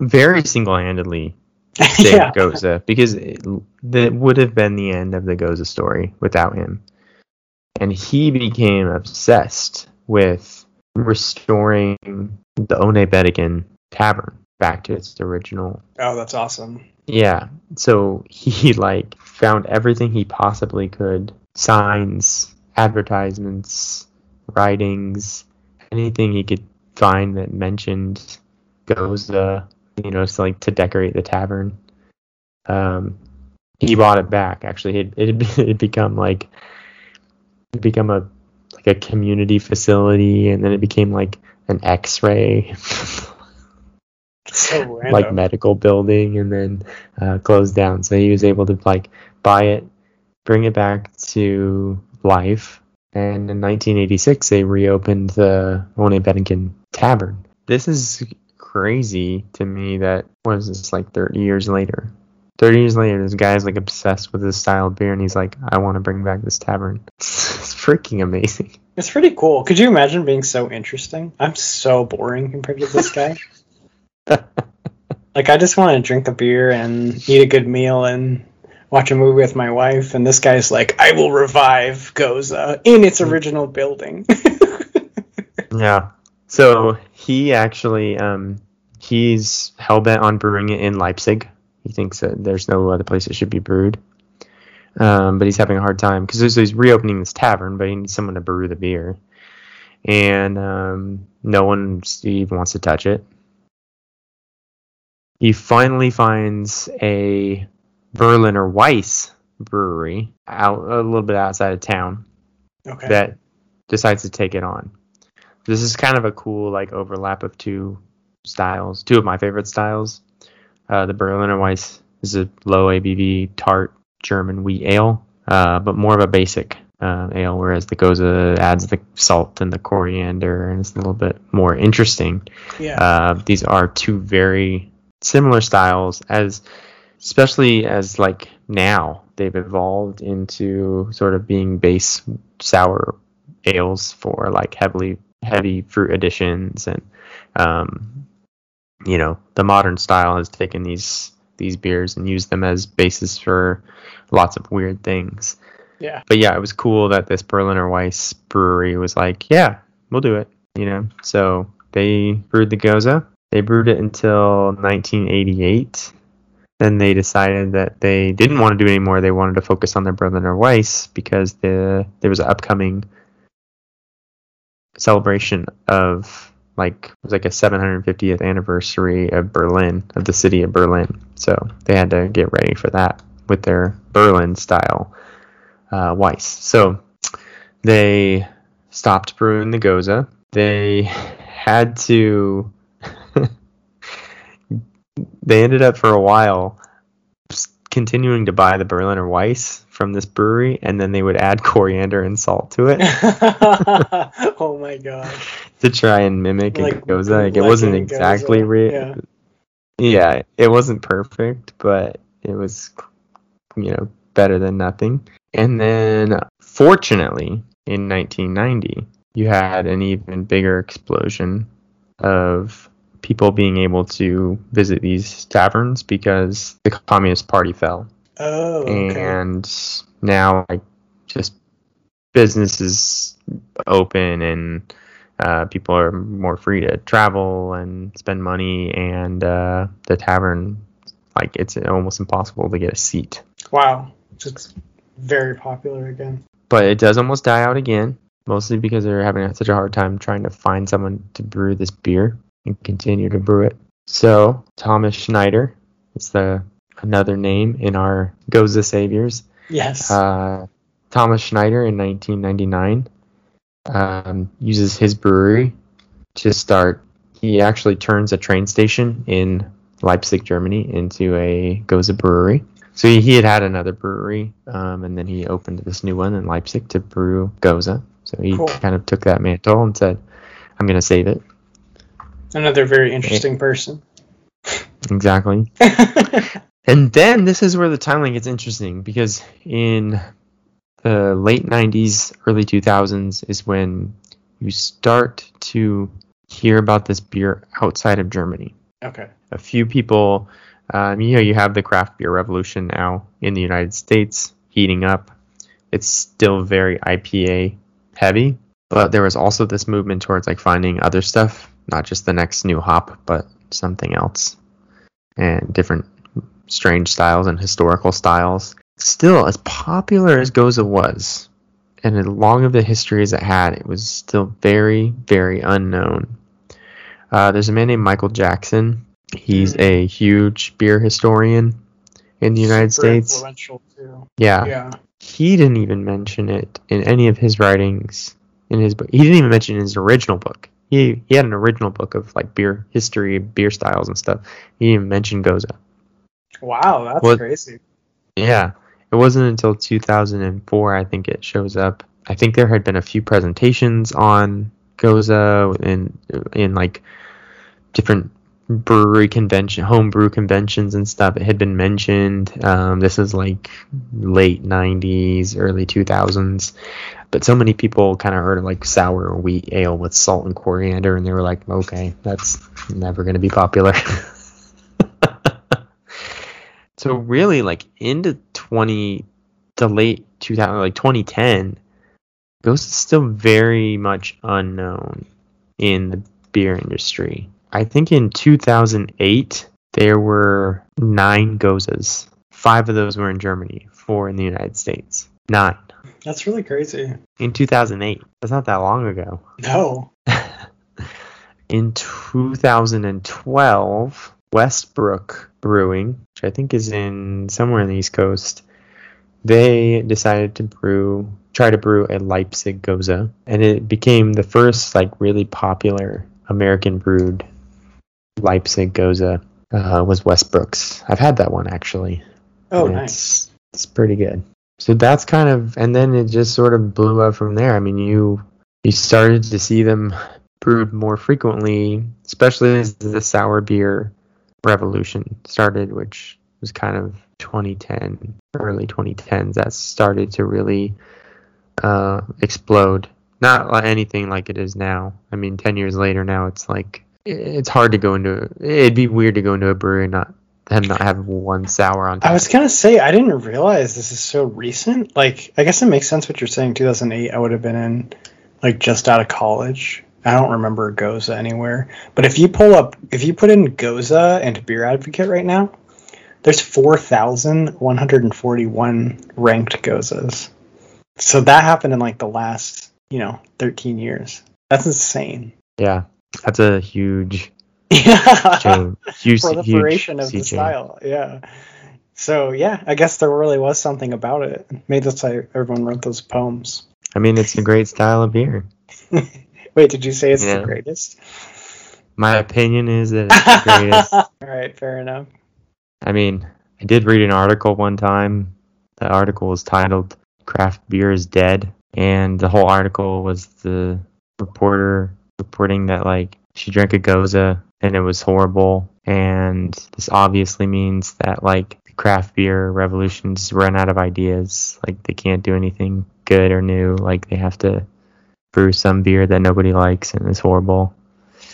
very single-handedly saved (laughs) yeah. Gose because it, that would have been the end of the Gose story without him. And he became obsessed with restoring the Ohne Bedenken Tavern back to its original. Oh, that's awesome. Yeah. So he (laughs) like found everything he possibly could signs, advertisements, writings, anything he could find that mentioned Gose, you know, so like to decorate the tavern. Um, he bought it back. Actually, it it (laughs) had become like it become a like a community facility, and then it became like an X-ray, (laughs) So like medical building, and then uh, closed down. So he was able to like buy it, bring it back to life, and in 1986 they reopened the Ohne Bedenken Tavern. This is crazy to me. That was this like 30 years later? 30 years later, this guy's like obsessed with this style of beer, and he's like, I want to bring back this tavern. (laughs) it's freaking amazing. It's pretty cool. Could you imagine being so interesting? I'm so boring compared to this guy. (laughs) like I just want to drink a beer and eat a good meal and watch a movie with my wife, and this guy's like, I will revive Goza in its mm. original building. (laughs) Yeah. So he actually, um, he's hell bent on brewing it in Leipzig. He thinks that there's no other place it should be brewed. Um, but he's having a hard time because he's reopening this tavern, but he needs someone to brew the beer, and um, no one even wants to touch it. He finally finds a Berliner Weiss brewery out a little bit outside of town okay. that decides to take it on. This is kind of a cool like overlap of two styles, two of my favorite styles. Uh, the Berliner Weiss is a low ABV tart German wheat ale, uh, but more of a basic uh, ale, whereas the Gose adds the salt and the coriander and it's a little bit more interesting. yeah. Uh, these are two very similar styles as especially as like now they've evolved into sort of being base sour ales for like heavily heavy fruit additions and um, you know, the modern style has taken these these beers and used them as basis for lots of weird things. Yeah. But yeah, it was cool that this Berliner Weiss brewery was like, yeah, we'll do it. You know, so they brewed the Gose. They brewed it until 1988. Then they decided that they didn't want to do anymore. They wanted to focus on their Berliner Weiss because the there was an upcoming celebration of like it was like a 750th anniversary of Berlin of the city of Berlin. So they had to get ready for that with their Berlin style uh, Weiss. So they stopped brewing the Gose. They had to. (laughs) they ended up for a while continuing to buy the Berliner Weiss from this brewery, and then they would add (laughs) coriander and salt to it (laughs) oh my god. to try and mimic a Like. Like it wasn't exactly real. yeah. yeah, it wasn't perfect, but it was, you know, better than nothing. And then, fortunately, in 1990, you had an even bigger explosion of people being able to visit these taverns because the Communist Party fell. Oh, okay. And now, like, just business is open and uh, people are more free to travel and spend money, and uh, the tavern, like, it's almost impossible to get a seat. Wow. It's just very popular again. But it does almost die out again, mostly because they're having such a hard time trying to find someone to brew this beer and continue to brew it. So Thomas Schneider is the another name in our Gose Saviors. Yes. Uh, Thomas Schneider in 1999 um, uses his brewery to start. He actually turns a train station in Leipzig, Germany, into a Gose brewery. So he, he had had another brewery, um, and then he opened this new one in Leipzig to brew Gose. So he Cool. kind of took that mantle and said, "I'm going to save it." Another very interesting person. Exactly. (laughs) And then this is where the timeline gets interesting because in the late 90s, early 2000s is when you start to hear about this beer outside of Germany. okay. A few people, um, you know, you have the craft beer revolution now in the United States heating up. It's still very IPA heavy, but there was also this movement towards like finding other stuff, not just the next new hop, but something else and different strange styles and historical styles. Still, as popular as Gose was, and as long of a history as it had, it was still very, very unknown. Uh, there's a man named Michael Jackson. He's a huge beer historian in the United Super States. Influential too. Yeah. Yeah. He didn't even mention it in any of his writings in his book. He didn't even mention it in his original book. He he had an original book of like beer history, beer styles and stuff. He didn't even mention Gose. Wow, that's crazy. Yeah. It wasn't until 2004 I think it shows up. I think there had been a few presentations on Gose in in like different brewery convention, homebrew conventions and stuff. It had been mentioned. Um, this is like late 90s, early 2000s. But so many people kind of heard of like sour wheat ale with salt and coriander, and they were like, okay, that's never going to be popular. (laughs) so really, like into 20, the late 2000, like 2010, Gose is still very much unknown in the beer industry. I think in 2008 there were nine Goses. Five of those were in Germany, four in the United States. Nine That's really crazy. in 2008. That's not that long ago. No. (laughs) in 2012, Westbrook Brewing, which I think is in somewhere in the East Coast, they decided to brew, try to brew a Leipzig Gose, and it became the first like really popular American brewed Leipzig Gose. Uh, was Westbrook's. I've had that one actually. Oh, nice. It's, it's pretty good. So that's kind of, and then it just sort of blew up from there. I mean, you you started to see them brewed more frequently, especially as the sour beer revolution started, which was kind of 2010, early 2010s. That started to really uh, explode. Not anything like it is now. I mean, 10 years later now, it's like it's hard to go into. It'd be weird to go into a brewery and not and not have one sour on. Top. I was gonna say I didn't realize this is so recent. Like, I guess it makes sense what you're saying. 2008, I would have been in like just out of college. I don't remember Gose anywhere. But if you pull up, if you put in Gose and Beer Advocate right now, there's 4,141 ranked Goses. So that happened in like the last, you know, 13 years. That's insane. Yeah, that's a huge (laughs) Yeah. change. Huge, proliferation huge of the style. Yeah. So yeah, I guess there really was something about it. Maybe that's why everyone wrote those poems. I mean, it's a great style of beer. (laughs) Wait, did you say it's the greatest? My opinion is that it's the greatest. (laughs) All right, fair enough. I mean, I did read an article one time. The article was titled "Craft Beer is Dead," and the whole article was the reporter reporting that like she drank a gose and it was horrible, and this obviously means that like the craft beer revolution's run out of ideas. Like they can't do anything good or new. Like they have to brew some beer that nobody likes and it's horrible.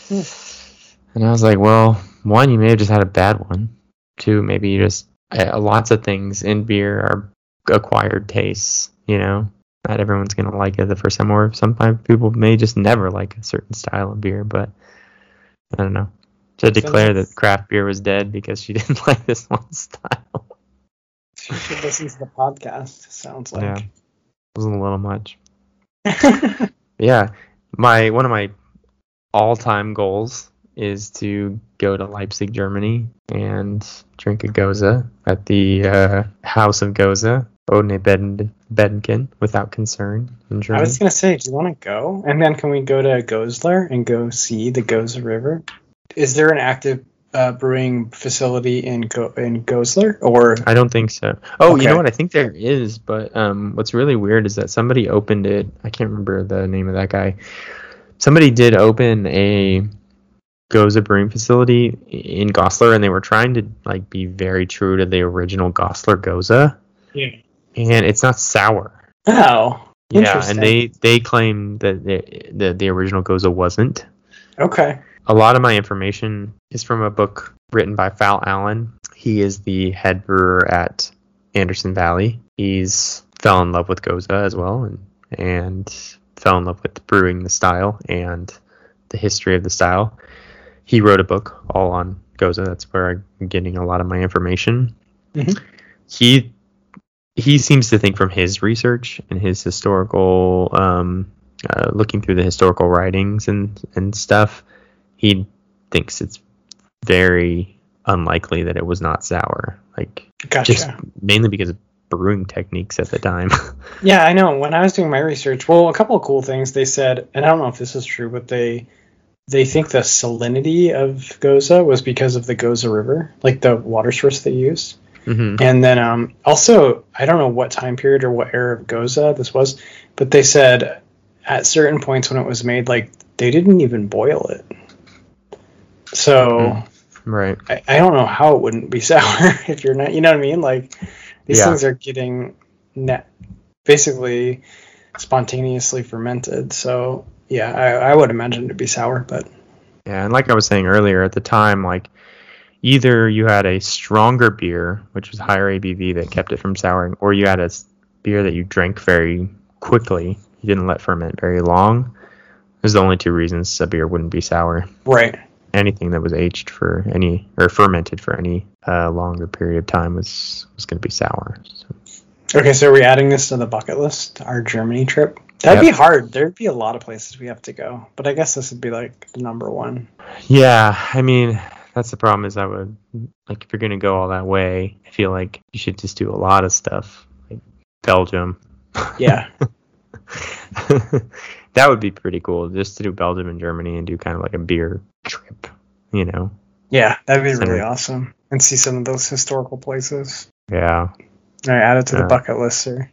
And I was like, well, one, you may have just had a bad one. Two, maybe you just uh, lots of things in beer are acquired tastes. You know, not everyone's gonna like it the first time, or sometimes people may just never like a certain style of beer. But I don't know. To declare that craft beer was dead because she (laughs) didn't like this one style She should listen to the podcast. Sounds like. Yeah. like. wasn't a little much. (laughs) Yeah, my one of my all-time goals is to go to Leipzig, Germany, and drink a Gose at the uh, House of Gose, Beden, Bedenken, without concern in I was gonna say, do you want to go? And then can we go to Goslar and go see the Gose River? Is there an active uh, brewing facility in Go- in Goslar or? I don't think so. Oh, you know what? I think there is, but um, what's really weird is that somebody opened it. I can't remember the name of that guy. Somebody did open a Gose brewing facility in Goslar, and they were trying to like be very true to the original Goslar Gose, Yeah. and it's not sour. Oh, Yeah, and they they claim that the the, the original Gose wasn't. okay. A lot of my information is from a book written by Fal Allen. He is the head brewer at Anderson Valley. He's fell in love with Gose as well, and and fell in love with brewing the style and the history of the style. He wrote a book all on Gose. That's where I'm getting a lot of my information. Mhm. He he seems to think from his research and his historical um, uh, looking through the historical writings and and stuff he thinks it's very unlikely that it was not sour. Like Gotcha. just mainly because of brewing techniques at the time. (laughs) Yeah, I know. When I was doing my research, well, a couple of cool things they said, and I don't know if this is true, but they they think the salinity of Gose was because of the Gose River, like the water source they used. hmm And then um, also, I don't know what time period or what era of Gose this was, but they said at certain points when it was made, like they didn't even boil it. So mm-hmm. Right. I, I don't know how it wouldn't be (laughs) sour if you're not, you know what I mean? Like these Yeah. things are getting net, basically spontaneously fermented. So yeah, I, I would imagine it to be sour, but Yeah, and like I was saying earlier, at the time, like either you had a stronger beer, which was higher ABV that kept it from souring, or you had a beer that you drank very quickly. You didn't let ferment very long. Those are the only two reasons a beer wouldn't be sour. right. Anything that was aged for any or fermented for any uh, longer period of time was was going to be sour. So, Okay, so are we adding this to the bucket list? Our Germany trip? That'd Yep. be hard. There'd be a lot of places we have to go, but I guess this would be like the number one. yeah, I mean that's the problem is I would like if you're going to go all that way, I feel like you should just do a lot of stuff like Belgium. Yeah. (laughs) (laughs) that would be pretty cool just to do Belgium and Germany and do kind of like a beer trip, you know. Yeah, that'd be really awesome. And see some of those historical places. Yeah. All right, add it to the bucket list, sir.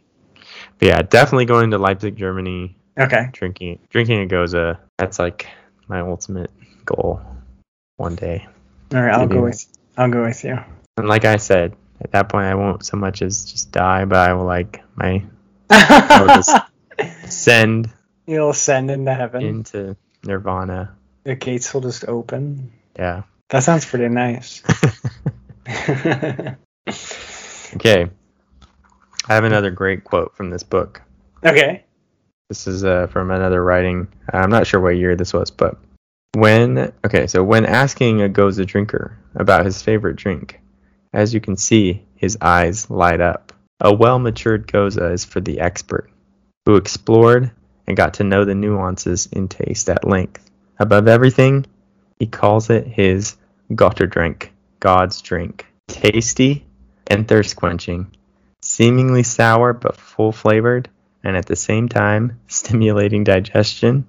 But yeah, definitely going to Leipzig, Germany, Okay. drinking drinking a gose that's like my ultimate goal one day All right, I'll Maybe. go with I'll go with you. and like i said at that point i won't so much as just die but i will like my (laughs) just- send You'll ascend into heaven. into nirvana The gates will just open. Yeah. That sounds pretty nice. (laughs) (laughs) okay. I have another great quote from this book. okay. This is uh, from another writing. I'm not sure what year this was, but when okay, so when asking a Gose drinker about his favorite drink, as you can see, his eyes light up. A well-matured Gose is for the expert, who explored and got to know the nuances in taste at length. Above everything, he calls it his Gotterdrink, God's drink. Tasty and thirst quenching, seemingly sour but full flavored, and at the same time (laughs) stimulating digestion,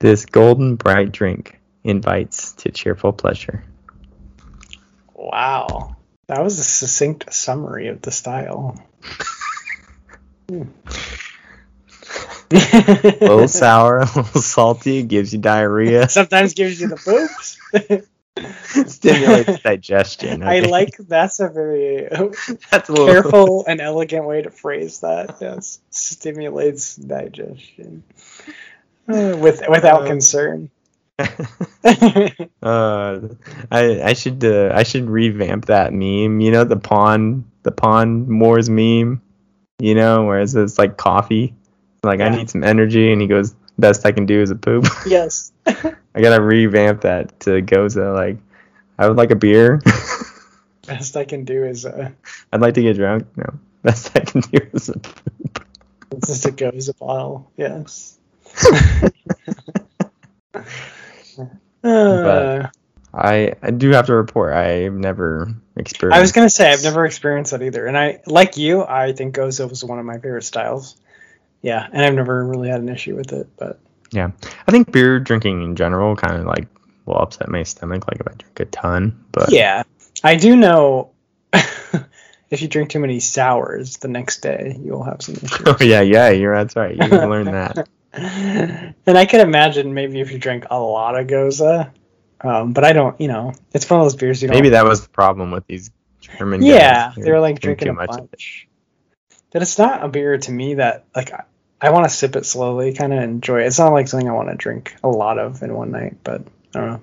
this golden bright drink invites to cheerful pleasure. Wow. That was a succinct summary of the style. (laughs) Hmm. (laughs) A little (laughs) sour, (laughs) a little salty, gives you diarrhea, Sometimes gives you the poops. stimulates digestion. I okay? like that's a very that's a little careful and elegant way to phrase that. Yes, stimulates digestion Uh, with without Uh, concern. uh, I I should uh, I should revamp that meme. You know the pawn the pawn Moore's meme. You know, whereas it's like coffee. Like I need some energy, and he goes, "Best I can do is a poop." (laughs) yes. I gotta revamp that to Gose. Like, I would like a beer. (laughs) Best I can do is uh, I'd like to get drunk. No, (laughs) best I can do is a poop. just a goes a bottle. Yes. Uh, I I do have to report. I've never experienced. I was gonna say I've never experienced that either, and I like you. I think Gose was one of my favorite styles. Yeah, and I've never really had an issue with it, but Yeah, I think beer drinking in general kind of like will upset my stomach. Like if I drink a ton, but yeah, I do know. (laughs) if you drink too many sours, the next day you'll have some issues. (laughs) Oh yeah, yeah, you're that's right. You can learn that. (laughs) and I can imagine maybe if you drink a lot of Gose, um, but I don't. You know, it's one of those beers you don't. Maybe that was the problem with these German. yeah, They they were like drinking too a much of it. bunch. That it's not a beer to me that like I, want to sip it slowly, kind of enjoy it. It's not like something I want to drink a lot of in one night, but I don't know.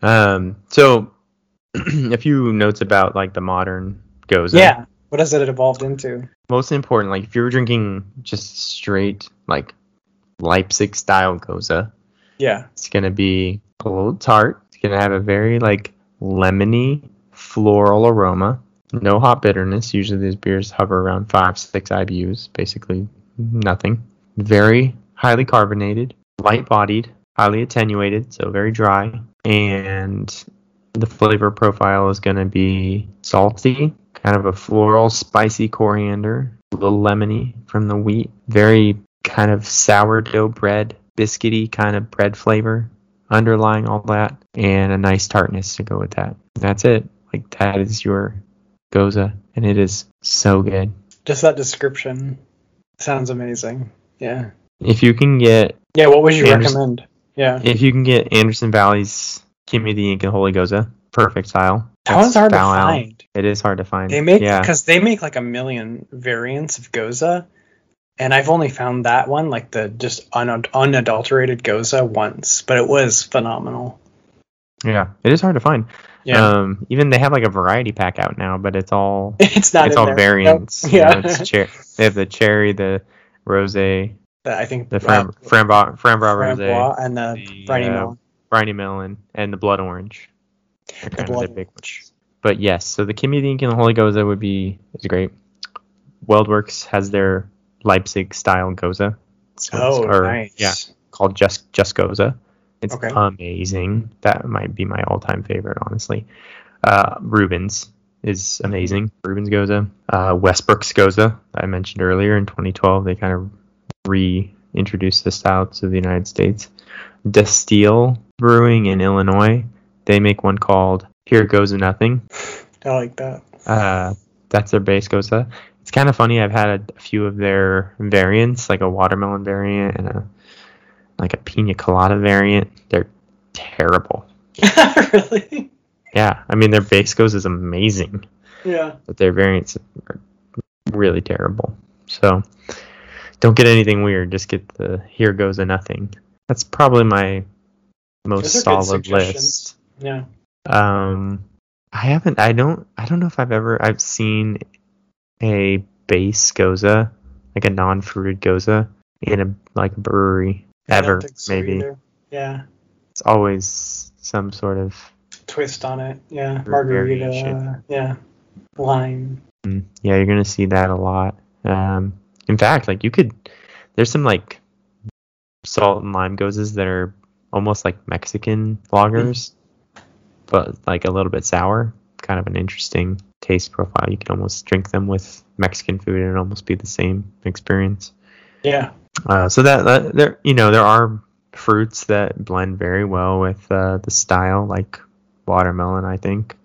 Um, so (clears throat) a few notes about like the modern gose. Yeah, what has it evolved into? most important, like if you were drinking just straight like Leipzig style Gose, Yeah, it's gonna be a little tart. It's gonna have a very like lemony floral aroma. No hot bitterness. Usually these beers hover around five, six IBUs, basically nothing. Very highly carbonated, light bodied, highly attenuated, so very dry. And the flavor profile is gonna be salty, kind of a floral, spicy coriander, a little lemony from the wheat, very kind of sourdough bread, biscuity kind of bread flavor underlying all that, and a nice tartness to go with that. That's it. Like that is your gose, and it is so good. just that description sounds amazing. Yeah, If you can get yeah. What would you Anderson- recommend? Yeah, if you can get Anderson Valley's Kimmie the Yink and Holy Gose, perfect style. that one's hard to find. It is hard to find. They make yeah. because they make like a million variants of Gose, and I've only found that one, like the just un- unadulterated Gose, once, but it was phenomenal. Yeah, it is hard to find. Yeah, Um, even they have like a variety pack out now, but it's all (laughs) it's not. it's in all there. variants. Nope. you know, Yeah, it's cher- they have the cherry, the rose, the I think fram- uh, framboise, framboise rose, and the, the, briny uh, melon. briny melon, and the blood orange. They're The kind of blood the big orange. ones. But yes, so the Kimmie the Yink and the Holy Gose would be is great. WeldWerks has their Leipzig style Gose. So Oh, nice. Yeah, called just just Gose. It's Okay. amazing. That might be my all-time favorite, honestly. Uh, Reuben's is amazing. Reuben's Gose. Uh, Westbrook's Gose. I mentioned earlier in 2012, they kind of reintroduced the style to the United States. Destihl Brewing in Illinois. They make one called Here Goes Nothing. (laughs) I like that. Uh, that's their base Gose. It's kind of funny. I've had a, a few of their variants, like a watermelon variant and a like a pina colada variant. They're terrible. (laughs) really? Yeah, I mean their base gose is amazing, Yeah. but their variants are really terrible. So don't get anything weird. Just get the here goes a nothing. That's probably my most Those are good solid list. Yeah. Um, I haven't. I don't. I don't know if I've ever. I've seen a base gose, like a non-fruited gose, in a like a brewery ever. so maybe either. Yeah. it's always some sort of. Twist on it. Yeah. Margarita. variation. Yeah. Lime. Mm, Yeah, you're gonna see that a lot. Um, in fact, like you could. There's some like salt and lime goses that are almost like Mexican lagers, but like a little bit sour. Kind of an interesting taste profile. You could almost drink them with Mexican food and almost be the same experience. Yeah. Uh, so that, that there, you know, there are fruits that blend very well with uh, the style, like watermelon. I think.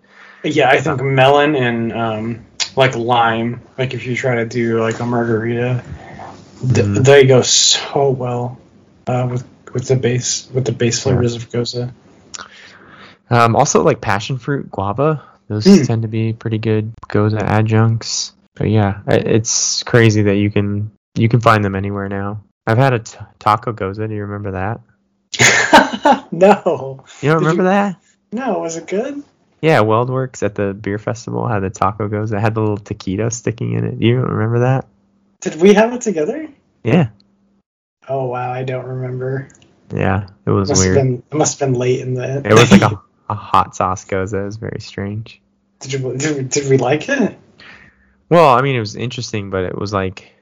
Yeah, I think melon and um, like lime, like if you try to do like a margarita, th- Mhm. they go so well uh, with with the base with the base flavors of gose. Um, also, like passion fruit, guava. Those Mm. tend to be pretty good gose adjuncts. But yeah, it's crazy that you can you can find them anywhere now. I've had a t- taco gose. Do you remember that? (laughs) no, You don't Did remember you- that? no, was it good? Yeah, WeldWerks at the beer festival had the taco gose. It had the little taquito sticking in it. Do you remember that? Did we have it together? Yeah, Oh wow, I don't remember. yeah. It was Must weird. have been it must have been late in the. It was like a, (laughs) a hot sauce gose. It was very strange. did, you, did, did we like it? Well, I mean, it was interesting, but it was like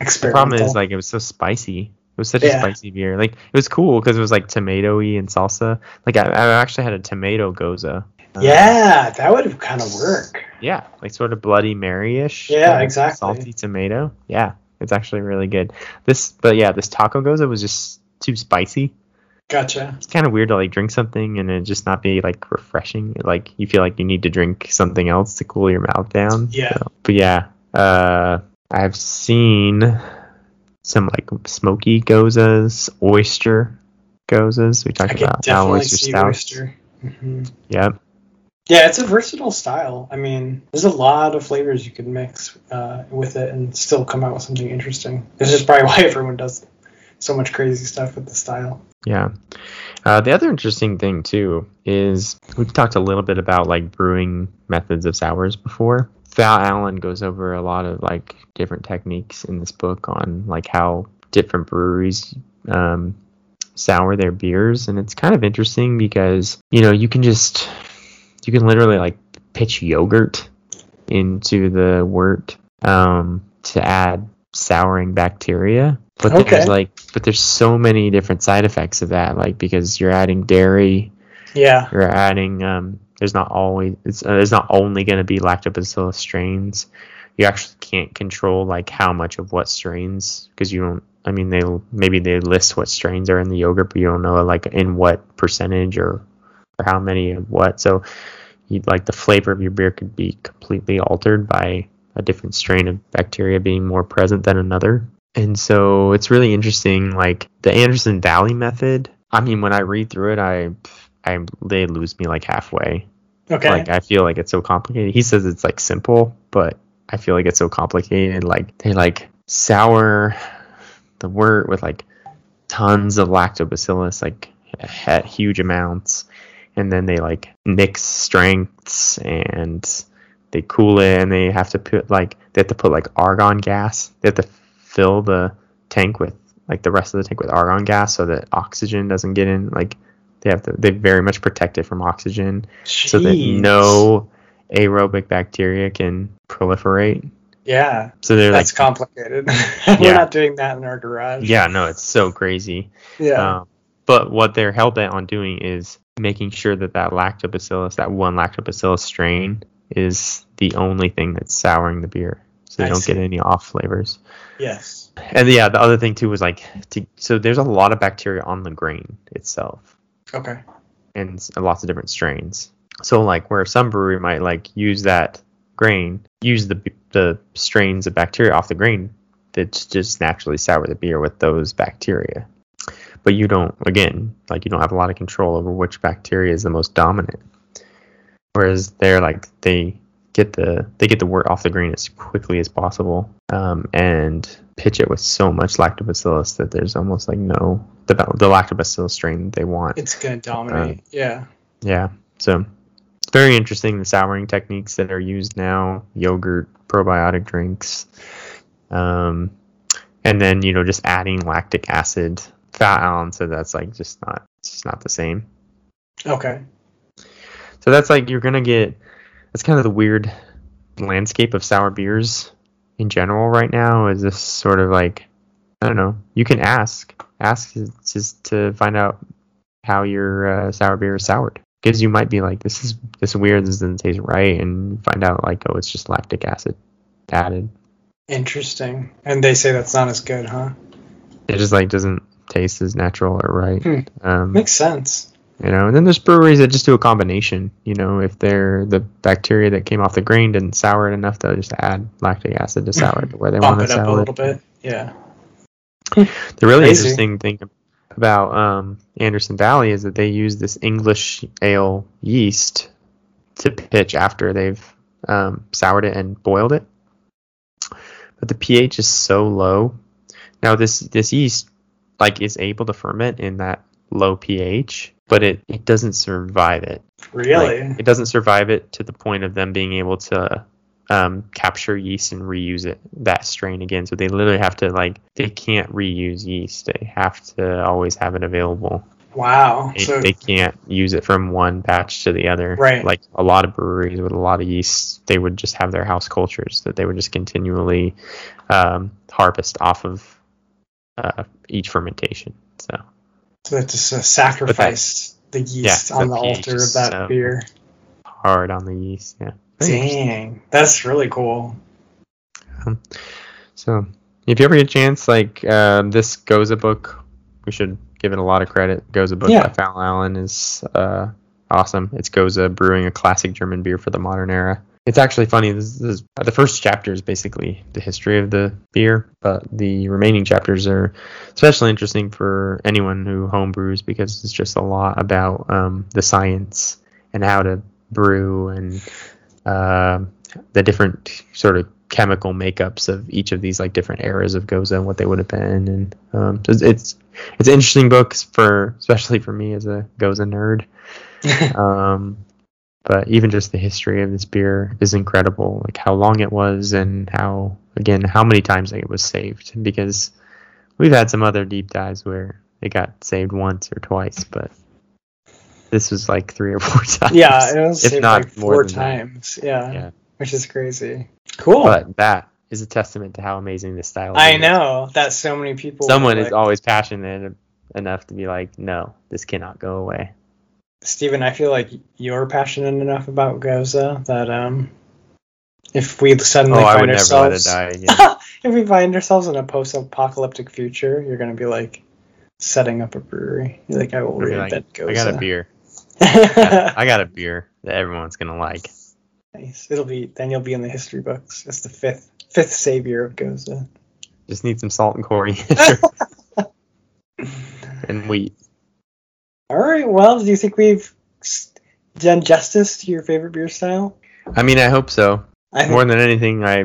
the problem is like it was so spicy. It was such Yeah. a spicy beer. Like it was cool because it was like tomatoey and salsa. Like I, I actually had a tomato gose. Uh, yeah, that would have kind of work. Yeah, like sort of Bloody Mary-ish. Yeah, exactly. Salty tomato. Yeah, it's actually really good. This, but yeah, this taco gose was just too spicy. Gotcha. It's kind of weird to like drink something and it just not be like refreshing. Like you feel like you need to drink something else to cool your mouth down. Yeah. So- but yeah, uh, I've seen some like smoky goses, oyster goses. We talked about how oyster stouts. oyster. hmm Yep. Yeah, it's a versatile style. I mean, there's a lot of flavors you could mix uh, with it and still come out with something interesting. This is probably (laughs) why everyone does so much crazy stuff with the style. Yeah. Uh, the other interesting thing too is we've talked a little bit about like brewing methods of sours before. Fal Allen goes over a lot of like different techniques in this book on like how different breweries um, sour their beers, and it's kind of interesting because you know you can just you can literally like pitch yogurt into the wort um, to add souring bacteria. But Okay. there's like, but there's so many different side effects of that, like because you're adding dairy, Yeah. you're adding um, there's not always it's uh, not only going to be lactobacillus strains. You actually can't control like how much of what strains because you don't. I mean, they maybe they list what strains are in the yogurt, but you don't know like in what percentage or or how many of what. So, you like the flavor of your beer could be completely altered by a different strain of bacteria being more present than another. And so it's really interesting. Like the Anderson Valley method. I mean, when I read through it, I, I they lose me like halfway. Okay. Like I feel like it's so complicated. He says it's like simple, but I feel like it's so complicated. Like they like sour the wort with like tons of lactobacillus, like at huge amounts, and then they like mix strengths and they cool it, and they have to put like they have to put like argon gas. They have to fill the tank with like the rest of the tank with argon gas so that oxygen doesn't get in. Like they have to they very much protect it from oxygen so that no aerobic bacteria can proliferate. Yeah, So they're that's like, complicated. (laughs) We're Yeah. not doing that in our garage. yeah, no, it's so crazy. Yeah. Um, but what they're hell bent on doing is making sure that that lactobacillus, that one lactobacillus strain, is the only thing that's souring the beer, so they I don't see. get any off flavors. yes. And yeah, the other thing too was like, to, so there's a lot of bacteria on the grain itself. Okay. and lots of different strains. So like where some brewery might like use that grain, use the the strains of bacteria off the grain that just naturally sour the beer with those bacteria. But you don't again, like you don't have a lot of control over which bacteria is the most dominant. Whereas they're like they get the they get the wort off the grain as quickly as possible um, and pitch it with so much lactobacillus that there's almost like no the the lactobacillus strain they want. It's gonna dominate. Uh, yeah. Yeah. So it's very interesting the souring techniques that are used now, yogurt, probiotic drinks, um, and then you know just adding lactic acid. Fal Allen said that's like just not it's just not the same. Okay. So that's like you're gonna get that's kind of the weird landscape of sour beers in general right now. Is this sort of like I don't know. You can ask ask just to find out how your uh, sour beer is soured. Because you might be like, this is this is weird. This doesn't taste right, and find out like, oh, it's just lactic acid added. Interesting. And they say that's not as good, huh? It just like doesn't taste as natural or right. Hmm. Um, Makes sense. You know, and then there's breweries that just do a combination. You know, if they're the bacteria that came off the grain didn't sour it enough, they'll just add lactic acid to sour it where they want to sour it. up a little bit. Yeah. the really Crazy. interesting thing about um, Anderson Valley is that they use this English ale yeast to pitch after they've um, soured it and boiled it. But the pH is so low. Now this this yeast like is able to ferment in that low pH, but it, it doesn't survive it. Really? Like, it doesn't survive it to the point of them being able to um, capture yeast and reuse it that strain again. So they literally have to like they can't reuse yeast. They have to always have it available. Wow. They, so, they can't use it from one batch to the other. Right. Like a lot of breweries with a lot of yeast, they would just have their house cultures that they would just continually um, harvest off of uh, each fermentation. So. So they just uh, sacrificed the yeast yeah, on the, the altar of that so beer. Hard on the yeast, yeah. Dang, that's really cool. Um, so, if you ever get a chance, like uh, this Gose book, we should give it a lot of credit. Gose book yeah. by Fal Allen is uh, awesome. It's Gose brewing a classic German beer for the modern era. It's actually funny. This, this is, the first chapter is basically the history of the beer, but the remaining chapters are especially interesting for anyone who home brews because it's just a lot about um, the science and how to brew and uh, the different sort of chemical makeups of each of these like different eras of Gose and what they would have been, and um, it's, it's it's interesting book for especially for me as a Gose nerd. (laughs) um, but even just the history of this beer is incredible, like how long it was and how again how many times it was saved because we've had some other deep dives where it got saved once or twice, but this was like three or (laughs) four times. Yeah, it was if not like four times. Yeah, yeah, which is crazy. Cool. But that is a testament to how amazing this style. I is. I know that so many people. Someone like, is always passionate enough to be like, no, this cannot go away. Stephen, I feel like you're passionate enough about Gose that um, if we suddenly oh, find ourselves, (laughs) if we find ourselves in a post-apocalyptic future, you're gonna be like setting up a brewery. You're like, I will reinvent like, Gose. I got a beer. (laughs) I got a beer that everyone's gonna like. Nice. It'll be then you'll be in the history books as the fifth fifth savior of Gose. Just need some salt and coriander (laughs) and wheat. All right. Well, do you think we've done justice to your favorite beer style? I mean, I hope so. I More than anything, I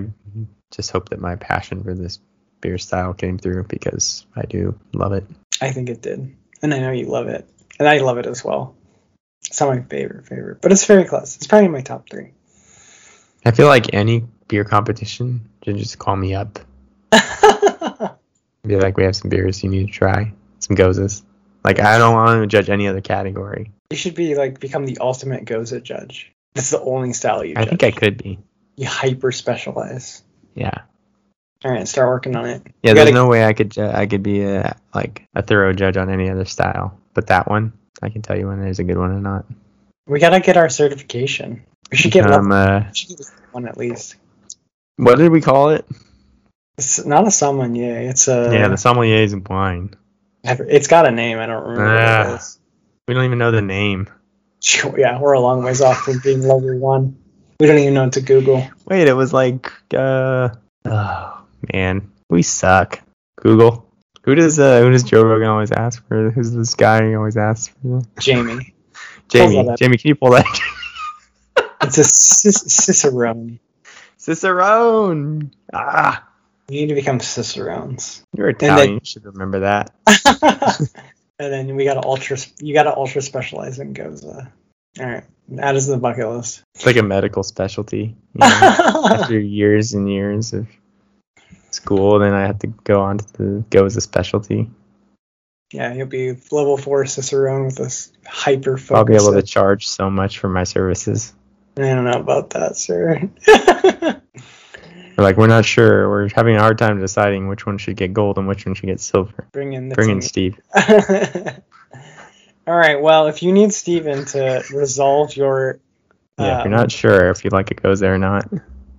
just hope that my passion for this beer style came through because I do love it. I think it did, and I know you love it, and I love it as well. It's not my favorite favorite, but it's very close. It's probably my top three. I feel like any beer competition should just call me up. (laughs) Be like, we have some beers you need to try, some goses. Like I don't want to judge any other category. You should be like become the ultimate Gose judge. That's the only style you. I judge. think I could be. You hyper specialize. Yeah. All right, start working on it. Yeah, you there's gotta... no way I could ju- I could be a like a thorough judge on any other style, but that one I can tell you when there's a good one or not. We gotta get our certification. We should get, um, uh, we should get one at least. What did we call it? It's not a sommelier. It's a yeah. The sommelier is wine. It's got a name. I don't remember. Uh, we don't even know the name. Yeah, we're a long ways off from being level one. We don't even know what to Google. Wait, it was like, uh, oh man, we suck. Google. Who does uh, who does Joe Rogan always ask for? Who's this guy he always asks for? Jamie. (laughs) Jamie. Jamie, can you pull that? It's a cicerone. Cicerone. Ah, We need to become cicerones. you're then- Italian. you should remember that. (laughs) and then we gotta ultra. You gotta ultra specialize in Gose. All right, that is the bucket list. It's like a medical specialty. You know? (laughs) After years and years of school, then I have to go on to the go as a specialty. yeah, you'll be level four cicerone with this hyper focus. I'll be able to charge so much for my services. I don't know about that, sir. (laughs) We're like, we're not sure. We're having a hard time deciding which one should get gold and which one should get silver. Bring in the Bring in. Steve. (laughs) All right. Well, if you need Steven to resolve your Yeah, if um, you're not sure if you like it goes there or not.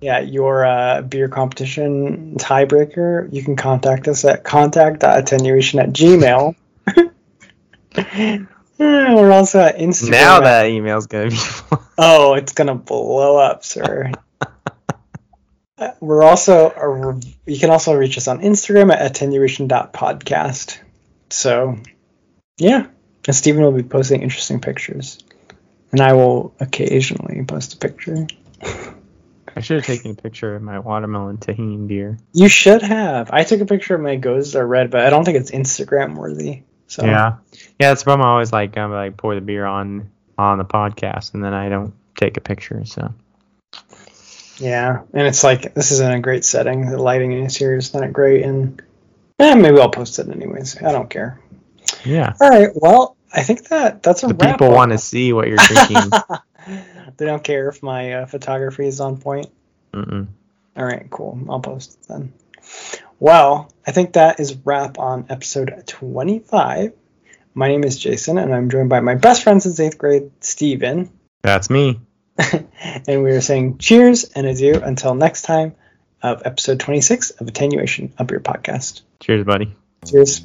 yeah your uh, beer competition tiebreaker, you can contact us at contact.attenuation at gmail. (laughs) We're also at Instagram. Now that email's gonna be. (laughs) Oh, it's gonna blow up, sir. Uh, We're also uh, you can also reach us on Instagram at attenuation.podcast. So, yeah, and Stephen will be posting interesting pictures, and I will occasionally post a picture. I should have taken a picture of my watermelon Tajin beer. You should have. I took a picture of my Goses are red, but I don't think it's Instagram worthy. So Yeah, yeah. That's the problem. I always like I'm like pour the beer on on the podcast, and then I don't take a picture. So yeah, and it's like this isn't a great setting. The lighting in here is not great, and eh, maybe I'll post it anyways. I don't care. yeah, All right. Well, I think that that's a the wrap. people want to see what you're drinking. (laughs) they don't care if my uh, photography is on point. Mm-mm. All right, cool. I'll post it then. Well, I think that is wrap on episode 25. My name is Jason, and I'm joined by my best friend since eighth grade, Steven. That's me. (laughs) and we are saying cheers and adieu until next time of episode 26 of Attenuation, a Your podcast. Cheers, buddy. Cheers.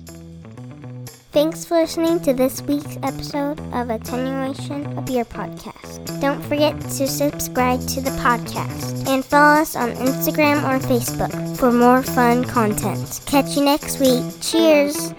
Thanks for listening to this week's episode of Attenuation, a Your podcast. Don't forget to subscribe to the podcast and follow us on Instagram or Facebook for more fun content. Catch you next week. Cheers!